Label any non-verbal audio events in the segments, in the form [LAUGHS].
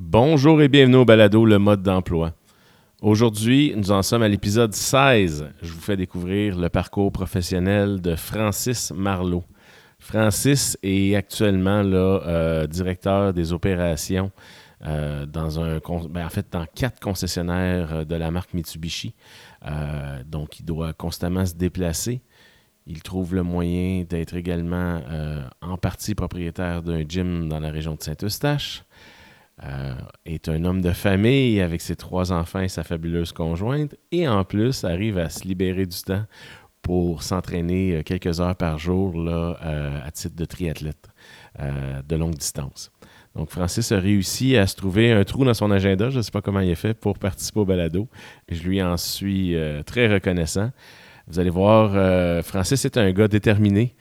Bonjour et bienvenue au balado Le mode d'emploi. Aujourd'hui, nous en sommes à l'épisode 16. Je vous fais découvrir le parcours professionnel de Francis Marlot. Francis est actuellement là, euh, directeur des opérations euh, dans un, ben, quatre concessionnaires euh, de la marque Mitsubishi. donc, il doit constamment se déplacer. Il trouve le moyen d'être également en partie propriétaire d'un gym dans la région de Saint-Eustache. Est un homme de famille avec ses trois enfants et sa fabuleuse conjointe, et en plus arrive à se libérer du temps pour s'entraîner euh, quelques heures par jour là, euh, à titre de triathlète euh, de longue distance. Donc, Francis a réussi à se trouver un trou dans son agenda. Je ne sais pas comment il a fait pour participer au balado. Je lui en suis très reconnaissant. Vous allez voir, Francis est un gars déterminé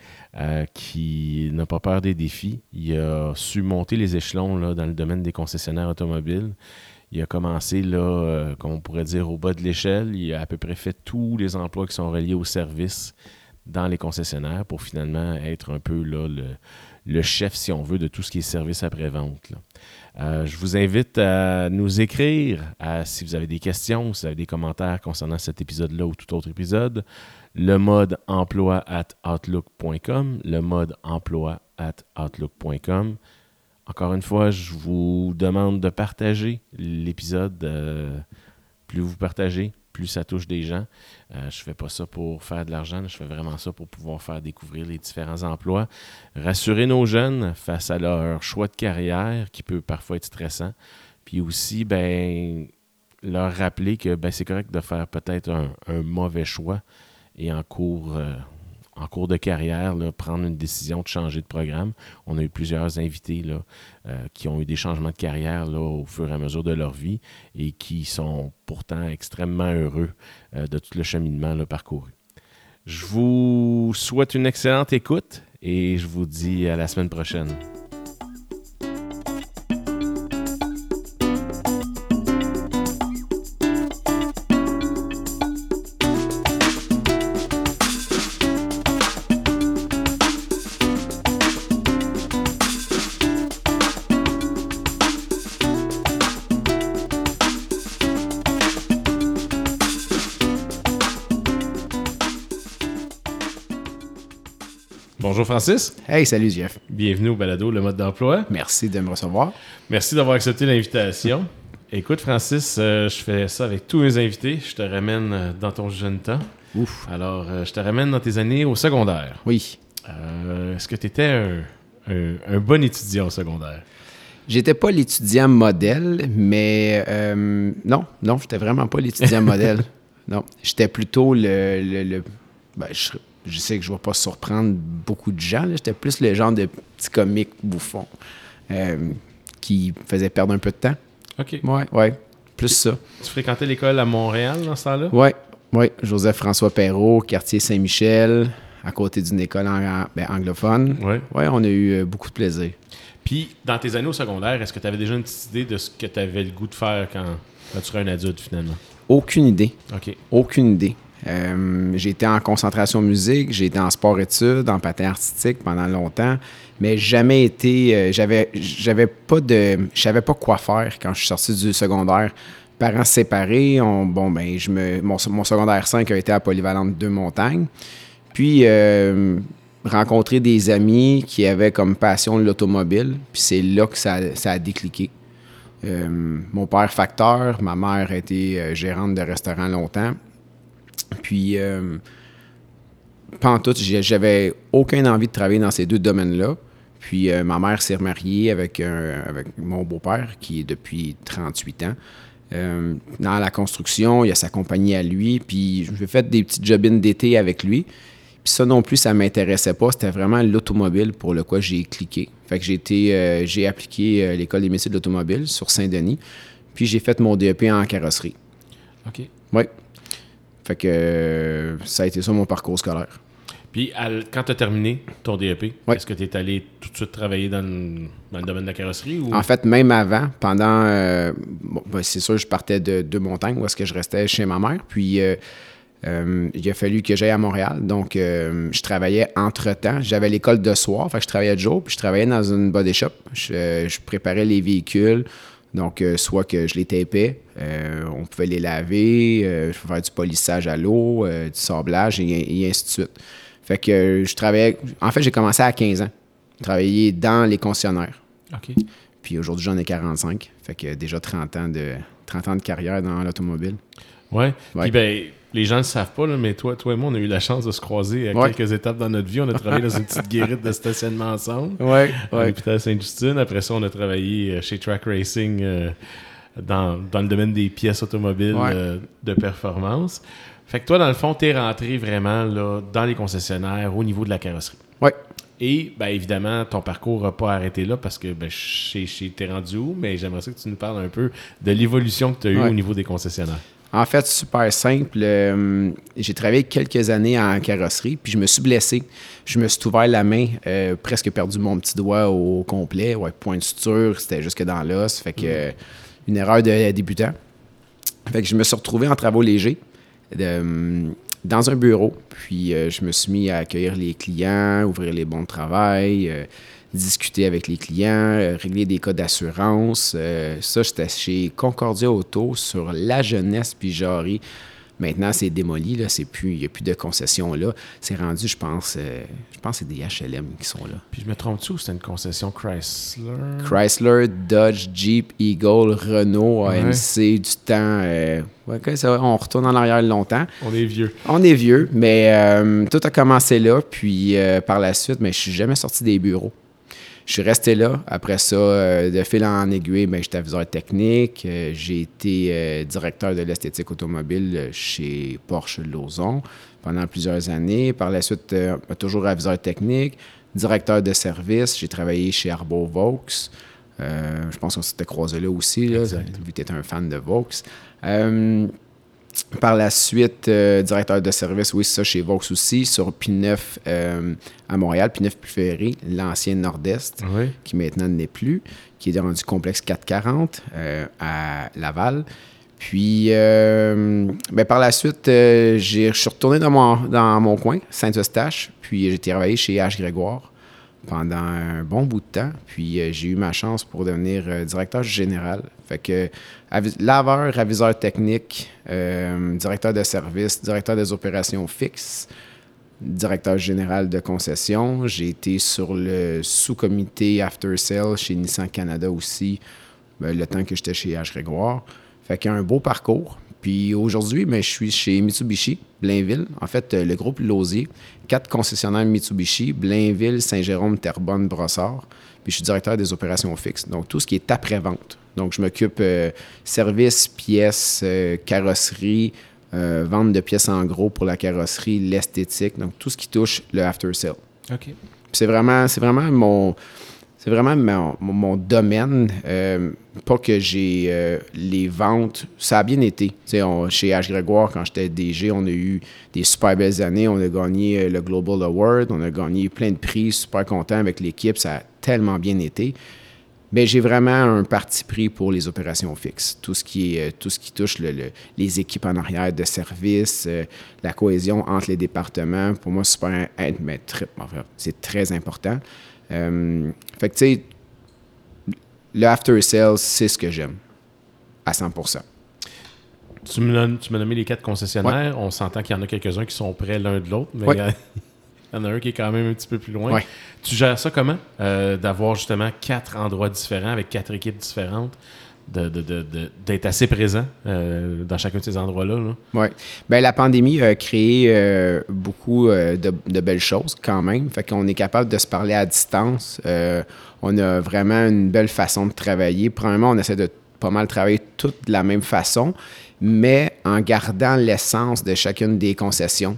qui n'a pas peur des défis. Il a su monter les échelons là, dans le domaine des concessionnaires automobiles. Il a commencé, là, euh, comme on pourrait dire, au bas de l'échelle. Il a à peu près fait tous les emplois qui sont reliés au service dans les concessionnaires pour finalement être un peu là, le, chef, si on veut, de tout ce qui est service après-vente. Euh, je vous invite à nous écrire si vous avez des questions, si vous avez des commentaires concernant cet épisode-là ou tout autre épisode. Le mode emploi at outlook.com. Le mode emploi. Encore une fois, je vous demande de partager l'épisode. Euh, plus vous partagez, plus ça touche des gens. Euh, je ne fais pas ça pour faire de l'argent, je fais vraiment ça pour pouvoir faire découvrir les différents emplois. Rassurer nos jeunes face à leur choix de carrière qui peut parfois être stressant. Puis aussi, ben, leur rappeler que ben, c'est correct de faire peut-être un, mauvais choix et en cours, euh, en cours de carrière, prendre une décision de changer de programme. On a eu plusieurs invités euh, qui ont eu des changements de carrière au fur et à mesure de leur vie et qui sont pourtant extrêmement heureux euh, de tout le cheminement là, parcouru. Je vous souhaite une excellente écoute et je vous dis à la semaine prochaine. Francis. Hey, salut Jeff. Bienvenue au balado Le mode d'emploi. Merci de me recevoir. Merci d'avoir accepté l'invitation. Écoute Francis, euh, je fais ça avec tous mes invités. Je te ramène euh, dans ton jeune temps. Ouf. Alors, euh, je te ramène dans tes années au secondaire. Oui. Est-ce que tu étais un, bon étudiant au secondaire? J'étais pas l'étudiant modèle, mais non, non, j'étais vraiment pas l'étudiant [LAUGHS] modèle. Non, j'étais plutôt le, le, ben, je sais que je ne vais pas surprendre beaucoup de gens. J'étais plus le genre de petit comique bouffon euh, qui faisait perdre un peu de temps. OK. Ouais, ouais. Plus ça. Tu fréquentais l'école à Montréal dans ce temps-là? Oui, oui. Joseph-François Perrault, quartier Saint-Michel, à côté d'une école ben, anglophone. Oui. Oui, on a eu euh, beaucoup de plaisir. Puis, dans tes années au secondaire, est-ce que tu avais déjà une petite idée de ce que tu avais le goût de faire quand, quand tu serais un adulte, finalement? Aucune idée. OK. Aucune idée. Euh, j'ai été en concentration musique, j'ai été en sport-études, en patin artistique pendant longtemps, mais jamais été. Euh, j'avais, j'avais pas de. Je savais pas quoi faire quand je suis sorti du secondaire. Parents séparés, bon, ben, je me, mon, secondaire 5 a été à Polyvalente de Montagne. Puis, euh, rencontrer des amis qui avaient comme passion l'automobile, puis c'est là que ça, ça a décliqué. mon père facteur, ma mère a été gérante de restaurant longtemps. Puis, euh, tout, j'avais aucune envie de travailler dans ces deux domaines-là. Puis, euh, ma mère s'est remariée avec, avec mon beau-père, qui est depuis 38 ans. Euh, dans la construction, il y a sa compagnie à lui. Puis, j'ai fait des petites jobines d'été avec lui. Puis ça non plus, ça m'intéressait pas. C'était vraiment l'automobile pour le quoi j'ai cliqué. Fait que j'ai été, euh, j'ai appliqué l'école des métiers de l'automobile sur Saint-Denis. Puis j'ai fait mon DEP en carrosserie. OK. Oui. Fait que euh, ça a été ça mon parcours scolaire. Puis quand tu as terminé ton DEP, est-ce que tu es allé tout de suite travailler dans le, domaine de la carrosserie? En fait, même avant, pendant. Euh, ben, c'est sûr, je partais de, de Montagne où est-ce que je restais chez ma mère. Puis. Euh, il a fallu que j'aille à Montréal. Donc, je travaillais entre-temps. J'avais l'école de soir, fait que je travaillais de jour, puis je travaillais dans une body shop. Je, je préparais les véhicules, Donc, euh, soit que je les tapais, euh, on pouvait les laver, euh, je pouvais faire du polissage à l'eau, du sablage et, et ainsi de suite. Fait que je travaillais. En fait, j'ai commencé à 15 ans. Travailler dans les concessionnaires. OK. Puis aujourd'hui, j'en ai 45. Fait que déjà 30 ans de, 30 ans de carrière dans l'automobile. Ouais. Ouais. Puis ben, les gens ne le savent pas, là, mais toi, toi et moi, on a eu la chance de se croiser à Ouais. quelques étapes dans notre vie. On a travaillé dans une [LAUGHS] petite guérite de stationnement ensemble. Ouais, à l'hôpital Sainte-Justine. Après ça, on a travaillé euh, chez Track Racing euh, dans, dans le domaine des pièces automobiles Ouais. euh, de performance. Fait que toi, dans le fond, tu es rentré vraiment là, dans les concessionnaires au niveau de la carrosserie. Et ben, évidemment, ton parcours n'a pas arrêté là parce que ben, t'es rendu où, mais j'aimerais ça que tu nous parles un peu de l'évolution que tu as eue Ouais. au niveau des concessionnaires. En fait, super simple. euh, j'ai travaillé quelques années en carrosserie, puis je me suis blessé. Je me suis ouvert la main, euh, presque perdu mon petit doigt au complet. Ouais, point de suture, c'était jusque dans l'os. Fait que euh, une erreur de débutant. Fait que je me suis retrouvé en travaux légers dans un bureau. Puis je me suis mis à accueillir les clients, ouvrir les bons de travail, discuter avec les clients, euh, régler des cas d'assurance. Euh, ça, j'étais chez Concordia Auto sur La Jeunesse puis Jarry. Maintenant, c'est démoli, là, c'est plus, il n'y a plus de concessions là. C'est rendu, je pense, euh, je pense que c'est des HLM qui sont là. Puis je me trompe-tu ou c'était une concession Chrysler? Chrysler, Dodge, Jeep, Eagle, Renault, Ouais. AMC, du temps. euh, ça on retourne en arrière longtemps. On est vieux. On est vieux, mais euh, tout a commencé là. Puis par la suite, mais je suis jamais sorti des bureaux. Je suis resté là. Après ça, euh, de fil en aiguille, ben, j'étais aviseur technique. Euh, j'ai été euh, directeur de l'esthétique automobile chez Porsche Lauson pendant plusieurs années. Par la suite, toujours aviseur technique, directeur de service. J'ai travaillé chez Arbo Vaux. Je pense qu'on s'était croisé là aussi, là, vu que tu étais un fan de Vaux. Par la suite, euh, directeur de service, oui, c'est ça, chez Vaux aussi, sur P9 euh, à Montréal, P9 Ferry, l'ancien Nord-Est, Oui. qui maintenant n'est plus, qui est rendu complexe 440 euh, à Laval. Puis, ben, par la suite, je suis retourné dans mon, dans mon coin, Saint-Eustache, puis j'ai travaillé chez H. Grégoire pendant un bon bout de temps. Puis euh, j'ai eu ma chance pour devenir euh, directeur général. Fait que laveur, aviseur technique, euh, directeur de service, directeur des opérations fixes, directeur général de concession. J'ai été sur le sous-comité After Sale chez Nissan Canada aussi, ben, le temps que j'étais chez H. Grégoire. Fait qu'il y a un beau parcours. Puis aujourd'hui, ben, je suis chez Mitsubishi, Blainville. En fait, euh, le groupe Lausier, quatre concessionnaires Mitsubishi, Blainville, Saint-Jérôme, Terrebonne, Brossard. Puis je suis directeur des opérations fixes. Donc, tout ce qui est après-vente. Donc, je m'occupe euh, services, pièces, euh, carrosserie, euh, vente de pièces en gros pour la carrosserie, l'esthétique. Donc, tout ce qui touche le after-sale. OK. Puis C'est vraiment, c'est vraiment mon, c'est vraiment mon, domaine. Euh, pas que j'ai euh, les ventes, ça a bien été. Chez H. Grégoire, quand j'étais DG, on a eu des super belles années. On a gagné euh, le Global Award, on a gagné plein de prix, super content avec l'équipe. Ça a tellement bien été. Mais j'ai vraiment un parti pris pour les opérations fixes. Tout ce qui, est, tout ce qui touche le- le- les équipes en arrière de service, la cohésion entre les départements, pour moi, c'est super, enfin, c'est très important. Euh, fait que, tu sais, le after sales, c'est ce que j'aime à 100% Tu me l'as- tu m'as nommé les quatre concessionnaires. On s'entend qu'il y en a quelques-uns qui sont près l'un de l'autre, mais Ouais. il y a- il y en a un qui est quand même un petit peu plus loin. Ouais. Tu gères ça comment? Euh, D'avoir justement quatre endroits différents avec quatre équipes différentes, d'être assez présent euh, dans chacun de ces endroits-là. là. Oui. Ben, la pandémie a créé euh, beaucoup euh, de, belles choses quand même. Fait qu'on est capable de se parler à distance. On a vraiment une belle façon de travailler. Premièrement, on essaie de pas mal travailler toutes de la même façon, mais en gardant l'essence de chacune des concessions.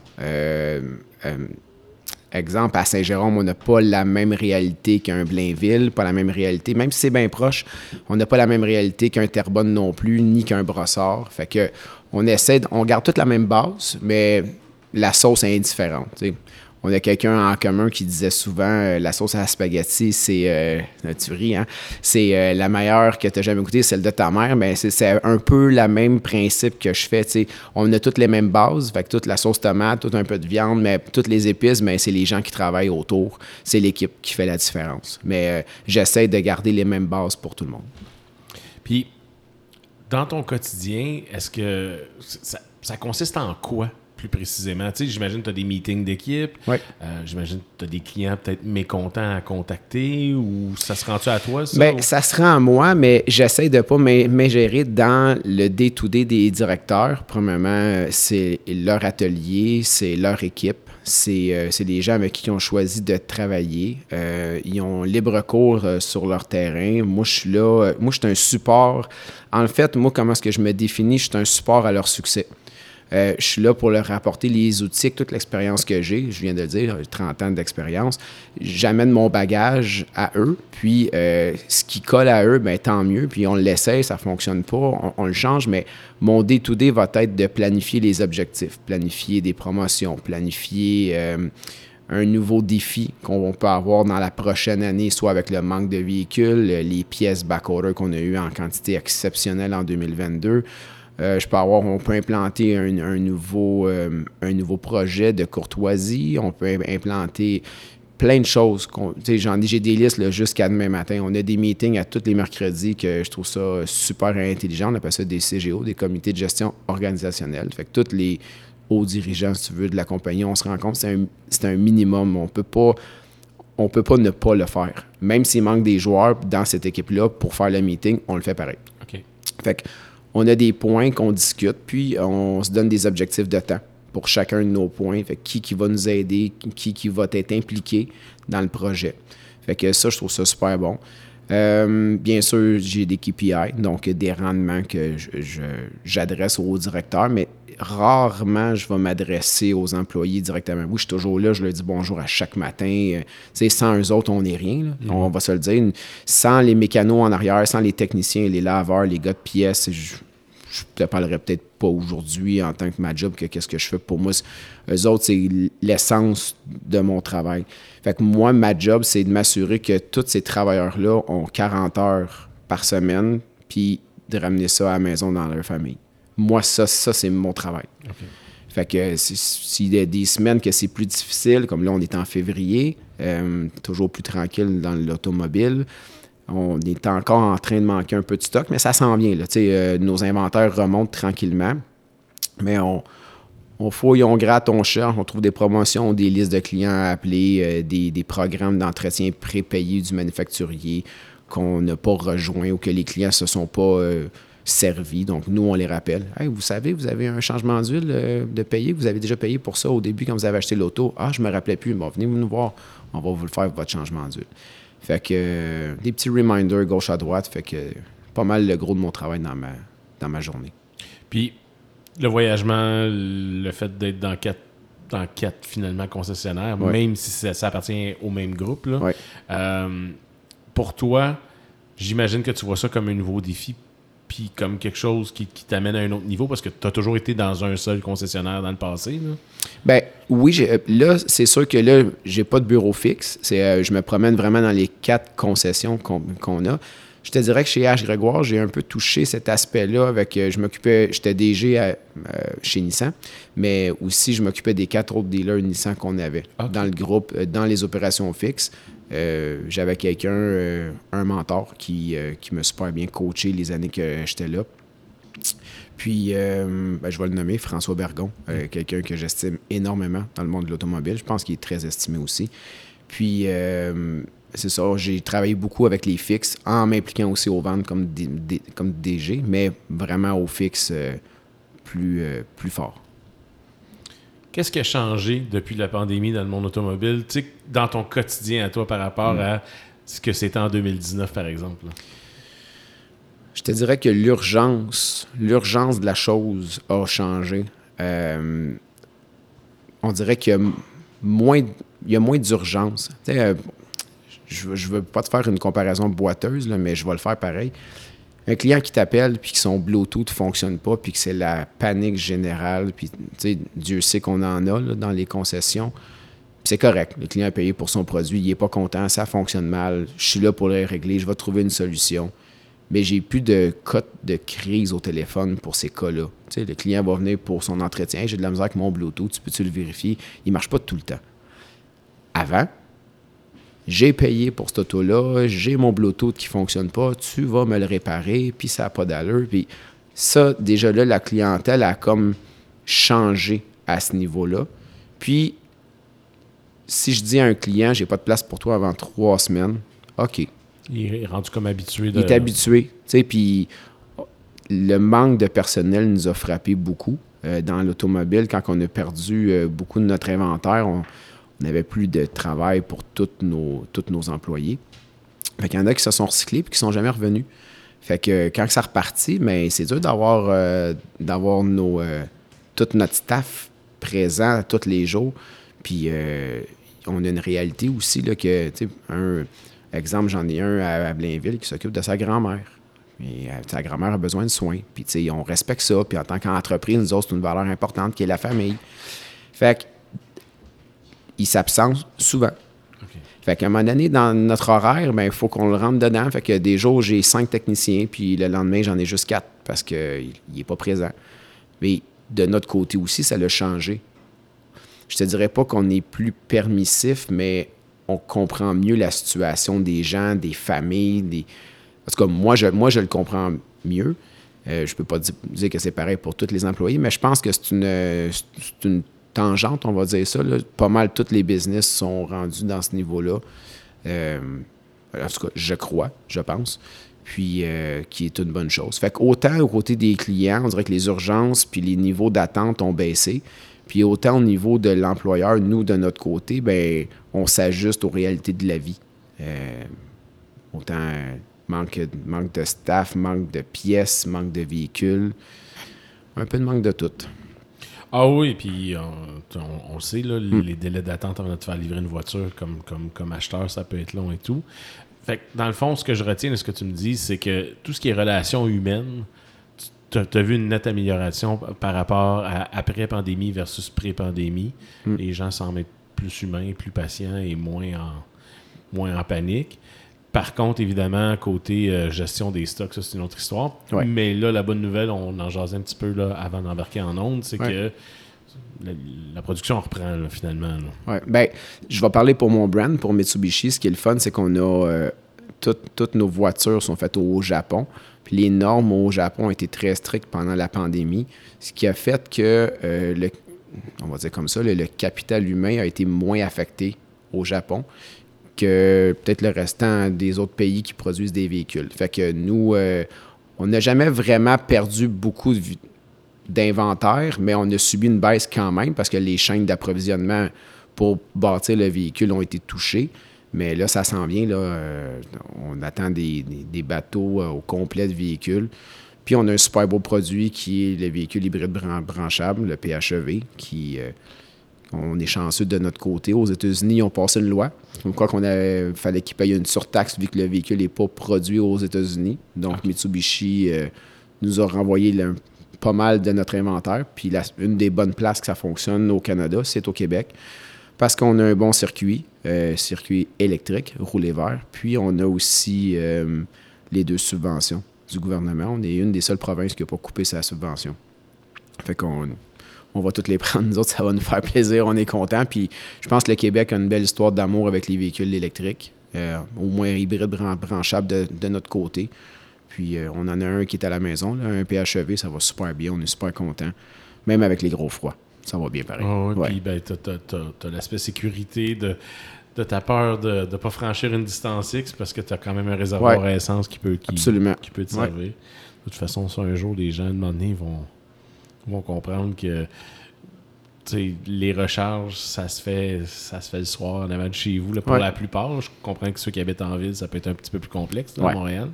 Exemple, à Saint-Jérôme, on n'a pas la même réalité qu'un Blainville, pas la même réalité. Même si c'est bien proche, on n'a pas la même réalité qu'un Terrebonne non plus, ni qu'un Brossard. Fait que on essaie, on garde toute la même base, mais la sauce est indifférente. On a quelqu'un en commun qui disait souvent euh, la sauce à la spaghetti, c'est euh, hein? C'est euh, la meilleure que tu as jamais goûtée, celle de ta mère. Mais c'est- un peu le même principe que je fais. On a toutes les mêmes bases, toute la sauce tomate, tout un peu de viande, mais toutes les épices, mais c'est les gens qui travaillent autour. C'est l'équipe qui fait la différence. Mais euh, j'essaie de garder les mêmes bases pour tout le monde. Puis, dans ton quotidien, est-ce que ça consiste en quoi? Plus précisément. Tu sais, j'imagine que tu as des meetings d'équipe. Oui. Euh, j'imagine que tu as des clients peut-être mécontents à contacter ou ça se rend-tu à toi, ça? Bien, ou- ça se rend à moi, mais j'essaie de pas m'in- m'ingérer dans le day-to-day des directeurs. Premièrement, c'est leur atelier, c'est leur équipe. C'est euh, des gens avec qui ils ont choisi de travailler. Euh, ils ont libre cours euh, sur leur terrain. Moi, je suis là. moi, je suis un support. En fait, moi, comment est-ce que je me définis? Je suis un support à leur succès. Euh, je suis là pour leur apporter les outils, toute l'expérience que j'ai. Je viens de le dire, j'ai 30 ans d'expérience. J'amène mon bagage à eux, puis euh, ce qui colle à eux, ben, tant mieux. Puis on l'essaie, ça fonctionne pas, on, le change, mais mon day-to-day va être de planifier les objectifs, planifier des promotions, planifier euh, un nouveau défi qu'on peut avoir dans la prochaine année, soit avec le manque de véhicules, les pièces backorder qu'on a eues en quantité exceptionnelle en 2022. Euh, je peux avoir, on peut implanter un, un nouveau, euh, un nouveau projet de courtoisie. On peut im- implanter plein de choses. J'en ai, j'ai des listes jusqu'à demain matin. On a des meetings à tous les mercredis que je trouve ça super intelligent. On appelle ça des CGO, des comités de gestion organisationnels. Fait que tous les hauts dirigeants, si tu veux, de la compagnie, on se rend compte que c'est un, c'est un minimum. On peut pas on peut pas ne pas le faire. Même s'il manque des joueurs dans cette équipe-là pour faire le meeting, on le fait pareil. OK. Fait que, on a des points qu'on discute, puis on se donne des objectifs de temps pour chacun de nos points. Fait qui, qui va nous aider, qui, qui va être impliqué dans le projet. Fait que ça, je trouve ça super bon. Euh, bien sûr, j'ai des KPI, donc des rendements que j'adresse aux directeurs, mais rarement je vais m'adresser aux employés directement. Oui, je suis toujours là, je leur dis bonjour à chaque matin. Euh, tu sais, sans eux autres, on n'est rien, là. on va se le dire. Sans les mécanos en arrière, sans les techniciens, les laveurs, les gars de pièces, je, te parlerai peut-être pas aujourd'hui en tant que ma job que qu'est-ce que je fais. Pour moi, eux autres, c'est l'essence de mon travail. Fait que moi, ma job, c'est de m'assurer que tous ces travailleurs-là ont 40 heures par semaine, puis de ramener ça à la maison dans leur famille. Moi, ça, ça c'est mon travail. Fait que si- s'il y a des semaines que c'est plus difficile, comme là, on est en février, euh, toujours plus tranquille dans l'automobile, on est encore en train de manquer un peu de stock, mais ça s'en vient. Là. Euh, nos inventaires remontent tranquillement, mais on, on fouille, on gratte, on cherche, on trouve des promotions, des listes de clients à appeler, euh, des, des programmes d'entretien prépayés du manufacturier qu'on n'a pas rejoints ou que les clients ne se sont pas servis. Donc, nous, on les rappelle. Hey, vous savez, vous avez un changement d'huile euh, de payer? Vous avez déjà payé pour ça au début quand vous avez acheté l'auto? Ah, je me rappelais plus. Bon, venez nous voir. On va vous le faire, votre changement d'huile. Fait que euh, des petits reminders gauche à droite. Fait que pas mal le gros de mon travail dans ma, dans ma journée. Puis, le voyagement, le fait d'être dans quatre, dans quatre finalement concessionnaires, Ouais. même si ça, ça appartient au même groupe, là, Ouais. euh, pour toi, j'imagine que tu vois ça comme un nouveau défi, puis comme quelque chose qui, qui t'amène à un autre niveau, parce que tu as toujours été dans un seul concessionnaire dans le passé. Là? Ben oui, euh, là, c'est sûr que là, j'ai pas de bureau fixe. Euh, je me promène vraiment dans les quatre concessions qu'on a. Je te dirais que chez H. Grégoire, j'ai un peu touché cet aspect-là avec. euh, je m'occupais, j'étais DG à- euh, chez Nissan, mais aussi je m'occupais des quatre autres dealers Nissan qu'on avait dans le groupe, euh, dans les opérations fixes. Euh, j'avais quelqu'un, euh, un mentor qui, qui m'a super bien coaché les années que j'étais là. Puis, euh, ben, je vais le nommer, François Bergon, euh, quelqu'un que j'estime énormément dans le monde de l'automobile. Je pense qu'il est très estimé aussi. Puis, euh, c'est ça, j'ai travaillé beaucoup avec les fixes, en m'impliquant aussi aux ventes comme, D- D- comme DG, mais vraiment aux fixes euh, plus, euh, plus fort. Qu'est-ce qui a changé depuis la pandémie dans le monde automobile, tu sais, dans ton quotidien à toi par rapport Mm. à ce que c'était en 2019, par exemple? là? Je te dirais que l'urgence, l'urgence de la chose a changé. Euh, on dirait qu'il y a moins, il y a moins d'urgence. Tu sais, je ne veux pas te faire une comparaison boiteuse, mais je vais le faire pareil. Un client qui t'appelle puis que son Bluetooth ne fonctionne pas puis que c'est la panique générale, puis Dieu sait qu'on en a dans les concessions. C'est correct. Le client a payé pour son produit, il n'est pas content, ça fonctionne mal. Je suis là pour le régler, je vais trouver une solution. Mais j'ai plus de cote de crise au téléphone pour ces cas-là. Le client va venir pour son entretien. J'ai de la misère avec mon Bluetooth, tu peux-tu le vérifier? Il ne marche pas tout le temps. Avant, j'ai payé pour cette auto-là, j'ai mon Bluetooth qui ne fonctionne pas, tu vas me le réparer, puis ça n'a pas d'allure. Puis ça, déjà là, la clientèle a comme changé à ce niveau-là. Puis, si je dis à un client, j'ai pas de place pour toi avant trois semaines, OK. Il est rendu comme habitué. De... Il est habitué. Tu sais, puis le manque de personnel nous a frappé beaucoup euh, dans l'automobile. Quand on a perdu euh, beaucoup de notre inventaire, on n'avait plus de travail pour tous nos, tous nos employés. Fait qu'il y en a qui se sont recyclés et qui ne sont jamais revenus. Fait que quand ça repartit, ben, c'est dur d'avoir euh, d'avoir nos tout notre staff présent tous les jours. Puis on a une réalité aussi là, que, un exemple, j'en ai un à, Blainville qui s'occupe de sa grand-mère. Et, sa grand-mère a besoin de soins. Puis, on respecte ça. Puis, en tant qu'entreprise, nous autres, c'est une valeur importante qui est la famille. Fait il s'absente souvent. Fait qu'à un moment donné, dans notre horaire, ben, il faut qu'on le rentre dedans. Fait que des jours, j'ai cinq techniciens, puis le lendemain, j'en ai juste quatre parce qu'il n'est pas présent. Mais de notre côté aussi, ça l'a changé. Je te dirais pas qu'on est plus permissif, mais on comprend mieux la situation des gens, des familles. Des... En tout cas, moi, je, moi, je le comprends mieux. Euh, je ne peux pas dire que c'est pareil pour tous les employés, mais je pense que c'est une, une tangente, on va dire ça. Pas mal tous les business sont rendus dans ce niveau-là. Euh, en tout cas, je crois, je pense. Puis, euh, qui est une bonne chose. Fait qu'autant au côté des clients, on dirait que les urgences puis les niveaux d'attente ont baissé. Puis autant au niveau de l'employeur, nous, de notre côté, ben on s'ajuste aux réalités de la vie. Euh, autant manque, manque de staff, manque de pièces, manque de véhicules, un peu de manque de tout. Ah oui, puis on, on, sait, là, hmm. les délais d'attente avant de te faire livrer une voiture comme, comme, comme acheteur, ça peut être long et tout. Fait que dans le fond, ce que je retiens de ce que tu me dis, c'est que tout ce qui est relations humaines, tu as, vu une nette amélioration par rapport à après-pandémie versus pré-pandémie. Hmm. Les gens semblent être plus humains, plus patients et moins en, moins en panique. Par contre, évidemment, côté euh, gestion des stocks, ça c'est une autre histoire. Mais là, la bonne nouvelle, on en jasait un petit peu là, avant d'embarquer en onde, c'est que la, production reprend finalement. Ben, je vais parler pour mon brand, pour Mitsubishi. Ce qui est le fun, c'est qu'on a euh, toutes nos voitures sont faites au Japon les normes au Japon ont été très strictes pendant la pandémie, ce qui a fait que, euh, le, on va dire comme ça, le, capital humain a été moins affecté au Japon peut-être le restant des autres pays qui produisent des véhicules. Fait que nous, euh, on n'a jamais vraiment perdu beaucoup d'inventaire, mais on a subi une baisse quand même parce que les chaînes d'approvisionnement pour bâtir le véhicule ont été touchées. Mais là, ça s'en vient. Là, euh, on attend des, bateaux euh, au complet de véhicules. Puis on a un super beau produit qui est le véhicule hybride branchable, le PHEV, qui on est chanceux de notre côté. Aux États-Unis, ils ont passé une loi. Comme quoi qu'on fallait qu'ils payent une surtaxe vu que le véhicule n'est pas produit aux États-Unis. Donc Mitsubishi nous a renvoyé pas mal de notre inventaire. Puis une des bonnes places que ça fonctionne au Canada, c'est au Québec parce qu'on a un bon circuit, euh, circuit électrique, roulé vert, puis on a aussi euh, les deux subventions du gouvernement. On est une des seules provinces qui n'a pas coupé sa subvention. Fait qu'on on va toutes les prendre, nous autres, ça va nous faire plaisir, on est content. Puis je pense que le Québec a une belle histoire d'amour avec les véhicules électriques, euh, au moins hybride branchable de, notre côté. Puis on en a un qui est à la maison, un PHEV, ça va super bien, on est super content, même avec les gros froids. Ça va bien pareil. Oh, Puis ben, tu as, l'aspect sécurité de, de ta peur de ne pas franchir une distance X parce que tu as quand même un réservoir à essence qui peut, qui, qui peut te servir. De toute façon, ça, un jour, les gens, à un moment donné, vont, vont comprendre que les recharges, ça se fait ça se fait le soir en avant de chez vous. pour la plupart, je comprends que ceux qui habitent en ville, ça peut être un petit peu plus complexe dans Montréal.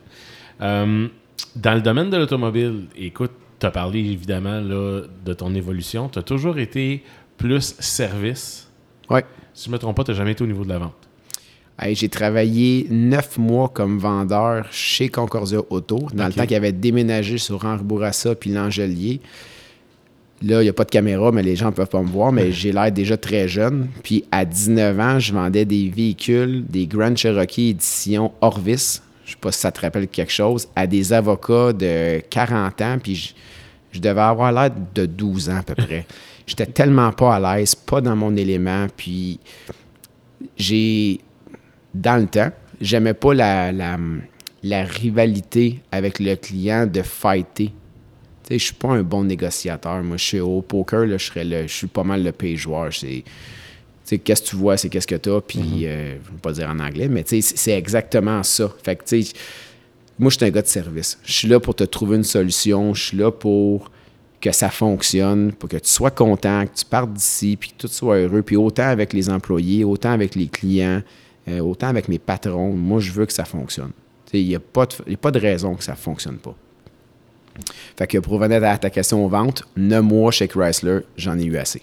Euh, dans le domaine de l'automobile, écoute, tu as parlé évidemment là, de ton évolution. Tu as toujours été plus service. Oui. Si je ne me trompe pas, tu n'as jamais été au niveau de la vente. j'ai travaillé neuf mois comme vendeur chez Concordia Auto, dans le temps qu'il avait déménagé sur Henri Bourassa puis l'Angelier. Là, il n'y a pas de caméra, mais les gens ne peuvent pas me voir, mais j'ai l'air déjà très jeune. Puis à 19 ans, je vendais des véhicules, des Grand Cherokee édition Orvis je sais pas si ça te rappelle quelque chose, à des avocats de 40 ans, puis je, devais avoir l'air de 12 ans à peu près. [LAUGHS] J'étais tellement pas à l'aise, pas dans mon élément, puis j'ai dans le temps. J'aimais pas la, la, la rivalité avec le client de fighter. Je suis pas un bon négociateur. Moi, je suis au poker, là, je, serais le, je suis pas mal le pay joueur. C'est, qu'est-ce que tu vois, c'est qu'est-ce que tu as. Puis, euh, je vais pas dire en anglais, mais c'est- exactement ça. Fait que, moi, je suis un gars de service. Je suis là pour te trouver une solution. Je suis là pour que ça fonctionne, pour que tu sois content, que tu partes d'ici, puis que tout soit heureux. Puis autant avec les employés, autant avec les clients, euh, autant avec mes patrons, moi, je veux que ça fonctionne. Il n'y a, a pas de raison que ça ne fonctionne pas. Fait que pour revenir à ta question aux ventes, 9 mois chez Chrysler, j'en ai eu assez.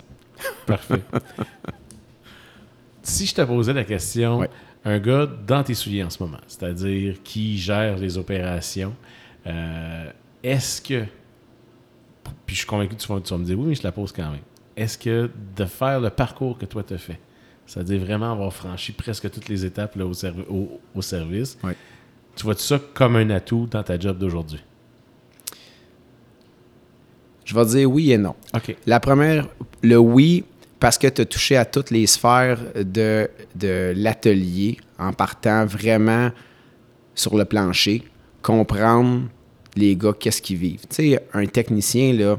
Parfait. si je te posais la question, Ouais. un gars dans tes souliers en ce moment, c'est-à-dire qui gère les opérations, euh, est-ce que, puis je suis convaincu que tu vas, tu vas me dire oui, mais je la pose quand même. Est-ce que de faire le parcours que toi tu as fait, c'est-à-dire vraiment avoir franchi presque toutes les étapes là, au, servi- au- au service, Ouais. tu vois ça comme un atout dans ta job d'aujourd'hui? Je vais dire oui et non. La première, le oui, parce que tu as touché à toutes les sphères de, de l'atelier en partant vraiment sur le plancher, comprendre les gars, qu'est-ce qu'ils vivent. Tu sais, un technicien, là,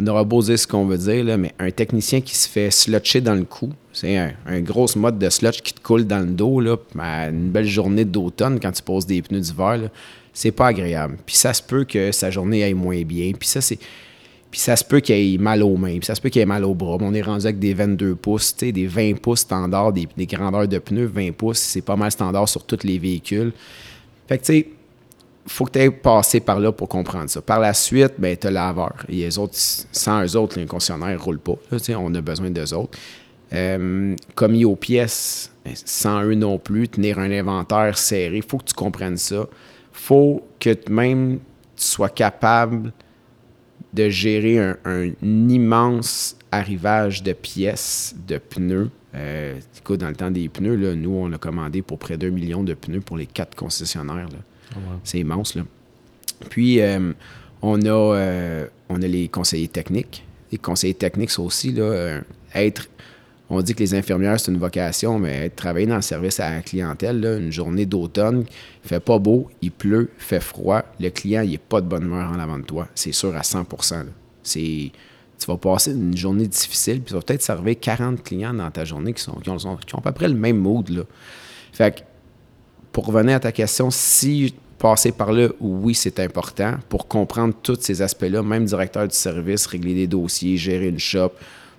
on aura beau dire ce qu'on veut dire, là, mais un technicien qui se fait slotcher dans le cou, c'est un, un gros mode de slotch qui te coule dans le dos, là, à une belle journée d'automne quand tu poses des pneus d'hiver, c'est pas agréable. Puis ça se peut que sa journée aille moins bien. Puis ça, c'est. Puis ça se peut qu'il ait mal aux mains, puis ça se peut qu'il ait mal aux bras. On est rendu avec des 22 pouces, des 20 pouces standard, des, grandeurs de pneus, 20 pouces, c'est pas mal standard sur tous les véhicules. Fait que, tu sais, faut que tu aies passé par là pour comprendre ça. Par la suite, ben, tu as laveur. Et les autres, sans eux autres, les concessionnaires ne roulent pas. On a besoin d'eux autres. Euh, commis aux pièces, ben, sans eux non plus, tenir un inventaire serré, faut que tu comprennes ça. Faut que même tu sois capable de gérer un, un immense arrivage de pièces, de pneus. Euh, écoute, dans le temps des pneus, là, nous, on a commandé pour près d'un million de pneus pour les quatre concessionnaires. là. C'est immense, là. Puis, euh, on, a, euh, on a les conseillers techniques. Les conseillers techniques, c'est aussi, là, euh, être... On dit que les infirmières, c'est une vocation, mais travailler dans le service à la clientèle, une journée d'automne, il fait pas beau, il pleut, il fait froid, le client, il n'est pas de bonne humeur en avant de toi. C'est sûr à 100 là. C'est... Tu vas passer une journée difficile, puis tu vas peut-être servir 40 clients dans ta journée qui, sont, qui, ont, à peu près le même mood. Fait pour revenir à ta question, si passer par là, oui, c'est important pour comprendre tous ces aspects-là, même directeur du service, régler des dossiers, gérer une shop,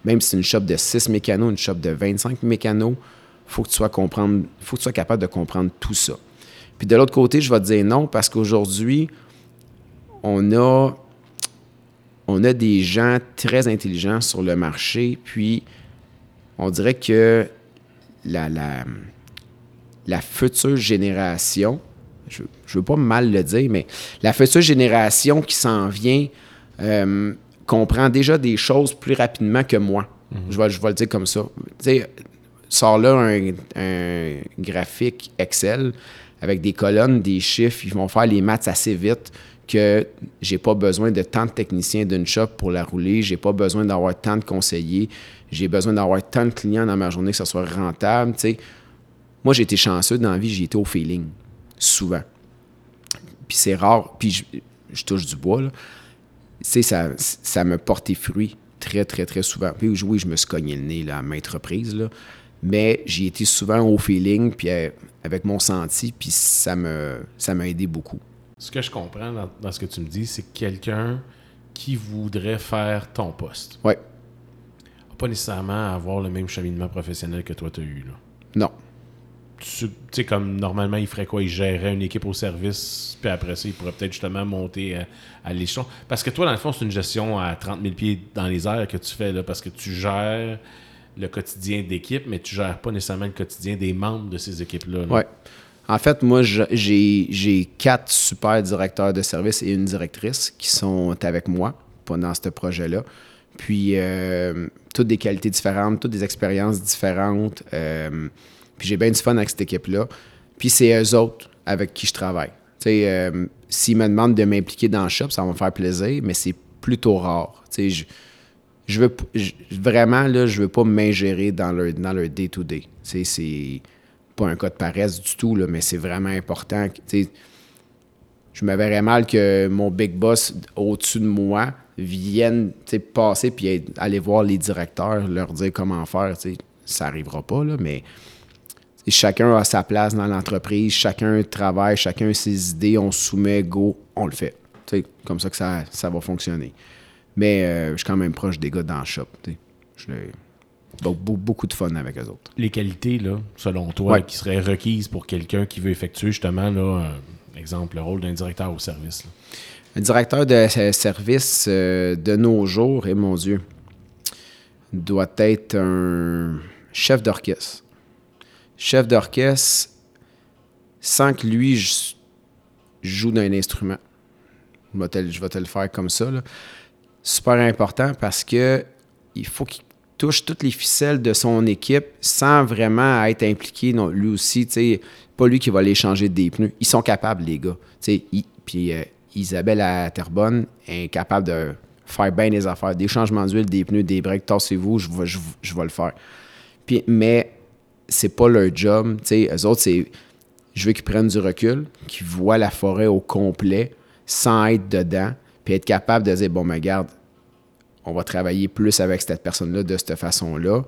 même si c'est une shop de 6 mécanos, une shop de 25 mécanos, faut que faut que tu sois capable de comprendre tout ça. Puis de l'autre côté, je vais te dire non parce qu'aujourd'hui, on a des gens très intelligents sur le marché, puis on dirait que la future génération, je ne veux pas mal le dire, mais la future génération qui s'en vient euh, comprend déjà des choses plus rapidement que moi. je, vais, je vais le dire comme ça. Tu sors là un, un graphique Excel avec des colonnes, des chiffres, ils vont faire les maths assez vite que j'ai pas besoin de tant de techniciens d'une shop pour la rouler, j'ai pas besoin d'avoir tant de conseillers, j'ai besoin d'avoir tant de clients dans ma journée que ça soit rentable. Moi, j'ai été chanceux dans la vie, j'ai été au feeling, souvent. Puis c'est rare, puis je, je touche du bois, là. Tu sais, ça, ça me portait fruit très, très, très souvent. Puis oui, je me suis cogné le nez là, à maintes reprises, là. Mais j'ai été souvent au feeling, puis euh, avec mon senti, puis ça me, ça m'a aidé beaucoup. Ce que je comprends dans, dans ce que tu me dis, c'est quelqu'un qui voudrait faire ton poste. Ouais. Pas nécessairement avoir le même cheminement professionnel que toi, tu as eu. Là. Non. Tu sais, comme normalement, il ferait quoi? Il gérerait une équipe au service, puis après ça, il pourrait peut-être justement monter à, à l'échelon. Parce que toi, dans le fond, c'est une gestion à 30 000 pieds dans les airs que tu fais, là, parce que tu gères le quotidien d'équipe, mais tu gères pas nécessairement le quotidien des membres de ces équipes-là. là. Ouais. En fait, moi, j'ai quatre super directeurs de service et une directrice qui sont avec moi pendant ce projet-là. Puis, euh, toutes des qualités différentes, toutes des expériences différentes. euh, puis, j'ai bien du fun avec cette équipe-là. Puis, c'est eux autres avec qui je travaille. Euh, s'ils me demandent de m'impliquer dans le shop, ça va me faire plaisir, mais c'est plutôt rare. Tu sais, je, je veux vraiment là, je veux pas m'ingérer dans leur dans day to day. C'est pas un cas de paresse du tout, là, mais c'est vraiment important. Je me mal que mon big boss au-dessus de moi vienne passer puis aller voir les directeurs, leur dire comment faire. Ça n'arrivera pas, là, mais chacun a sa place dans l'entreprise, chacun travaille, chacun ses idées, on soumet, go, on le fait. C'est comme ça que ça, ça va fonctionner. Mais euh, je suis quand même proche des gars dans le shop. J'ai beaucoup de fun avec eux autres. Les qualités, là, selon toi, qui seraient requises pour quelqu'un qui veut effectuer justement, là, exemple, le rôle d'un directeur au service. Un directeur de service euh, de nos jours, et mon Dieu, doit être un chef d'orchestre. Chef d'orchestre sans que lui joue d'un instrument. Je vais, te, le faire comme ça. Super important parce que il faut qu'il touche toutes les ficelles de son équipe sans vraiment être impliqué non, lui aussi. Pas lui qui va aller changer des pneus. Ils sont capables, les gars. puis euh, Isabelle à Terrebonne est capable de faire bien les affaires. Des changements d'huile, des pneus, des breaks, tassez-vous, je vais, je, vais le faire. Mais c'est pas leur job. Eux autres, c'est. Je veux qu'ils prennent du recul, qu'ils voient la forêt au complet sans être dedans, puis être capable de dire bon, mais garde, on va travailler plus avec cette personne-là de cette façon-là.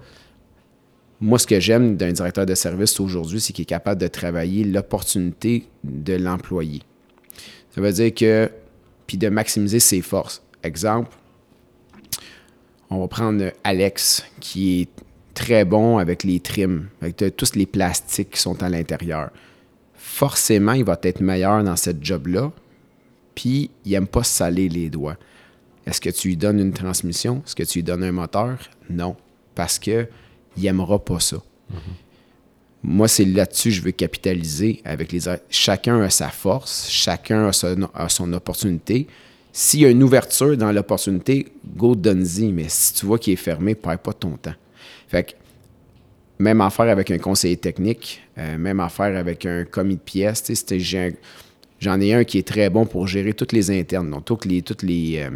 Moi, ce que j'aime d'un directeur de service aujourd'hui, c'est qu'il est capable de travailler l'opportunité de l'employé. Ça veut dire que, puis de maximiser ses forces. Exemple, on va prendre Alex, qui est très bon avec les trims, avec tous les plastiques qui sont à l'intérieur. Forcément, il va être meilleur dans cette job-là, puis il n'aime pas saler les doigts. Est-ce que tu lui donnes une transmission? Est-ce que tu lui donnes un moteur? Non, parce qu'il n'aimera pas ça. Mm-hmm. Moi, c'est là-dessus que je veux capitaliser avec les Chacun a sa force, chacun a, son opportunité. S'il y a une ouverture dans l'opportunité, go donne-y. Mais si tu vois qu'il est fermé, perds pas ton temps. Fait que, même affaire avec un conseiller technique, euh, même affaire avec un commis de pièces. J'en ai un qui est très bon pour gérer toutes les internes, donc toutes les, toutes les, euh,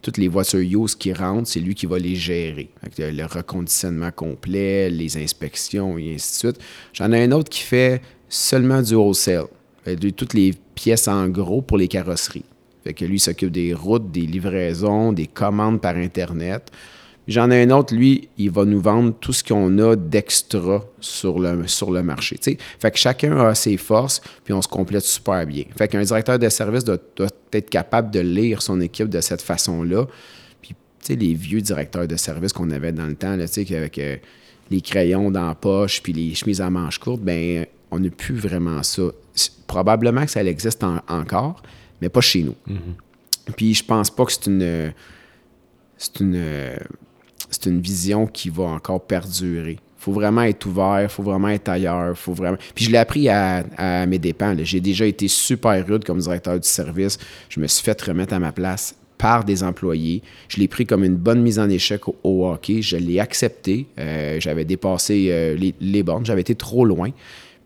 toutes les voitures use qui rentrent, c'est lui qui va les gérer. Le reconditionnement complet, les inspections et ainsi de suite. J'en ai un autre qui fait seulement du wholesale. toutes les pièces en gros pour les carrosseries. Fait que lui s'occupe des routes, des livraisons, des commandes par Internet. J'en ai un autre, lui, il va nous vendre tout ce qu'on a d'extra sur le, sur le marché. Fait que chacun a ses forces, puis on se complète super bien. Fait qu'un directeur de service doit, être capable de lire son équipe de cette façon-là. Puis, tu sais, les vieux directeurs de service qu'on avait dans le temps, tu sais, avec euh, les crayons dans la poche, puis les chemises à manches courtes, ben on n'a plus vraiment ça. Probablement que ça existe encore, mais pas chez nous. Mm-hmm. Puis je pense pas que c'est une... C'est une c'est une vision qui va encore perdurer. Il faut vraiment être ouvert, il faut vraiment être ailleurs, faut vraiment. Puis je l'ai appris à, mes dépens. J'ai déjà été super rude comme directeur du service. Je me suis fait remettre à ma place par des employés. Je l'ai pris comme une bonne mise en échec au, hockey. Je l'ai accepté. Euh, j'avais dépassé euh, les, bornes. J'avais été trop loin.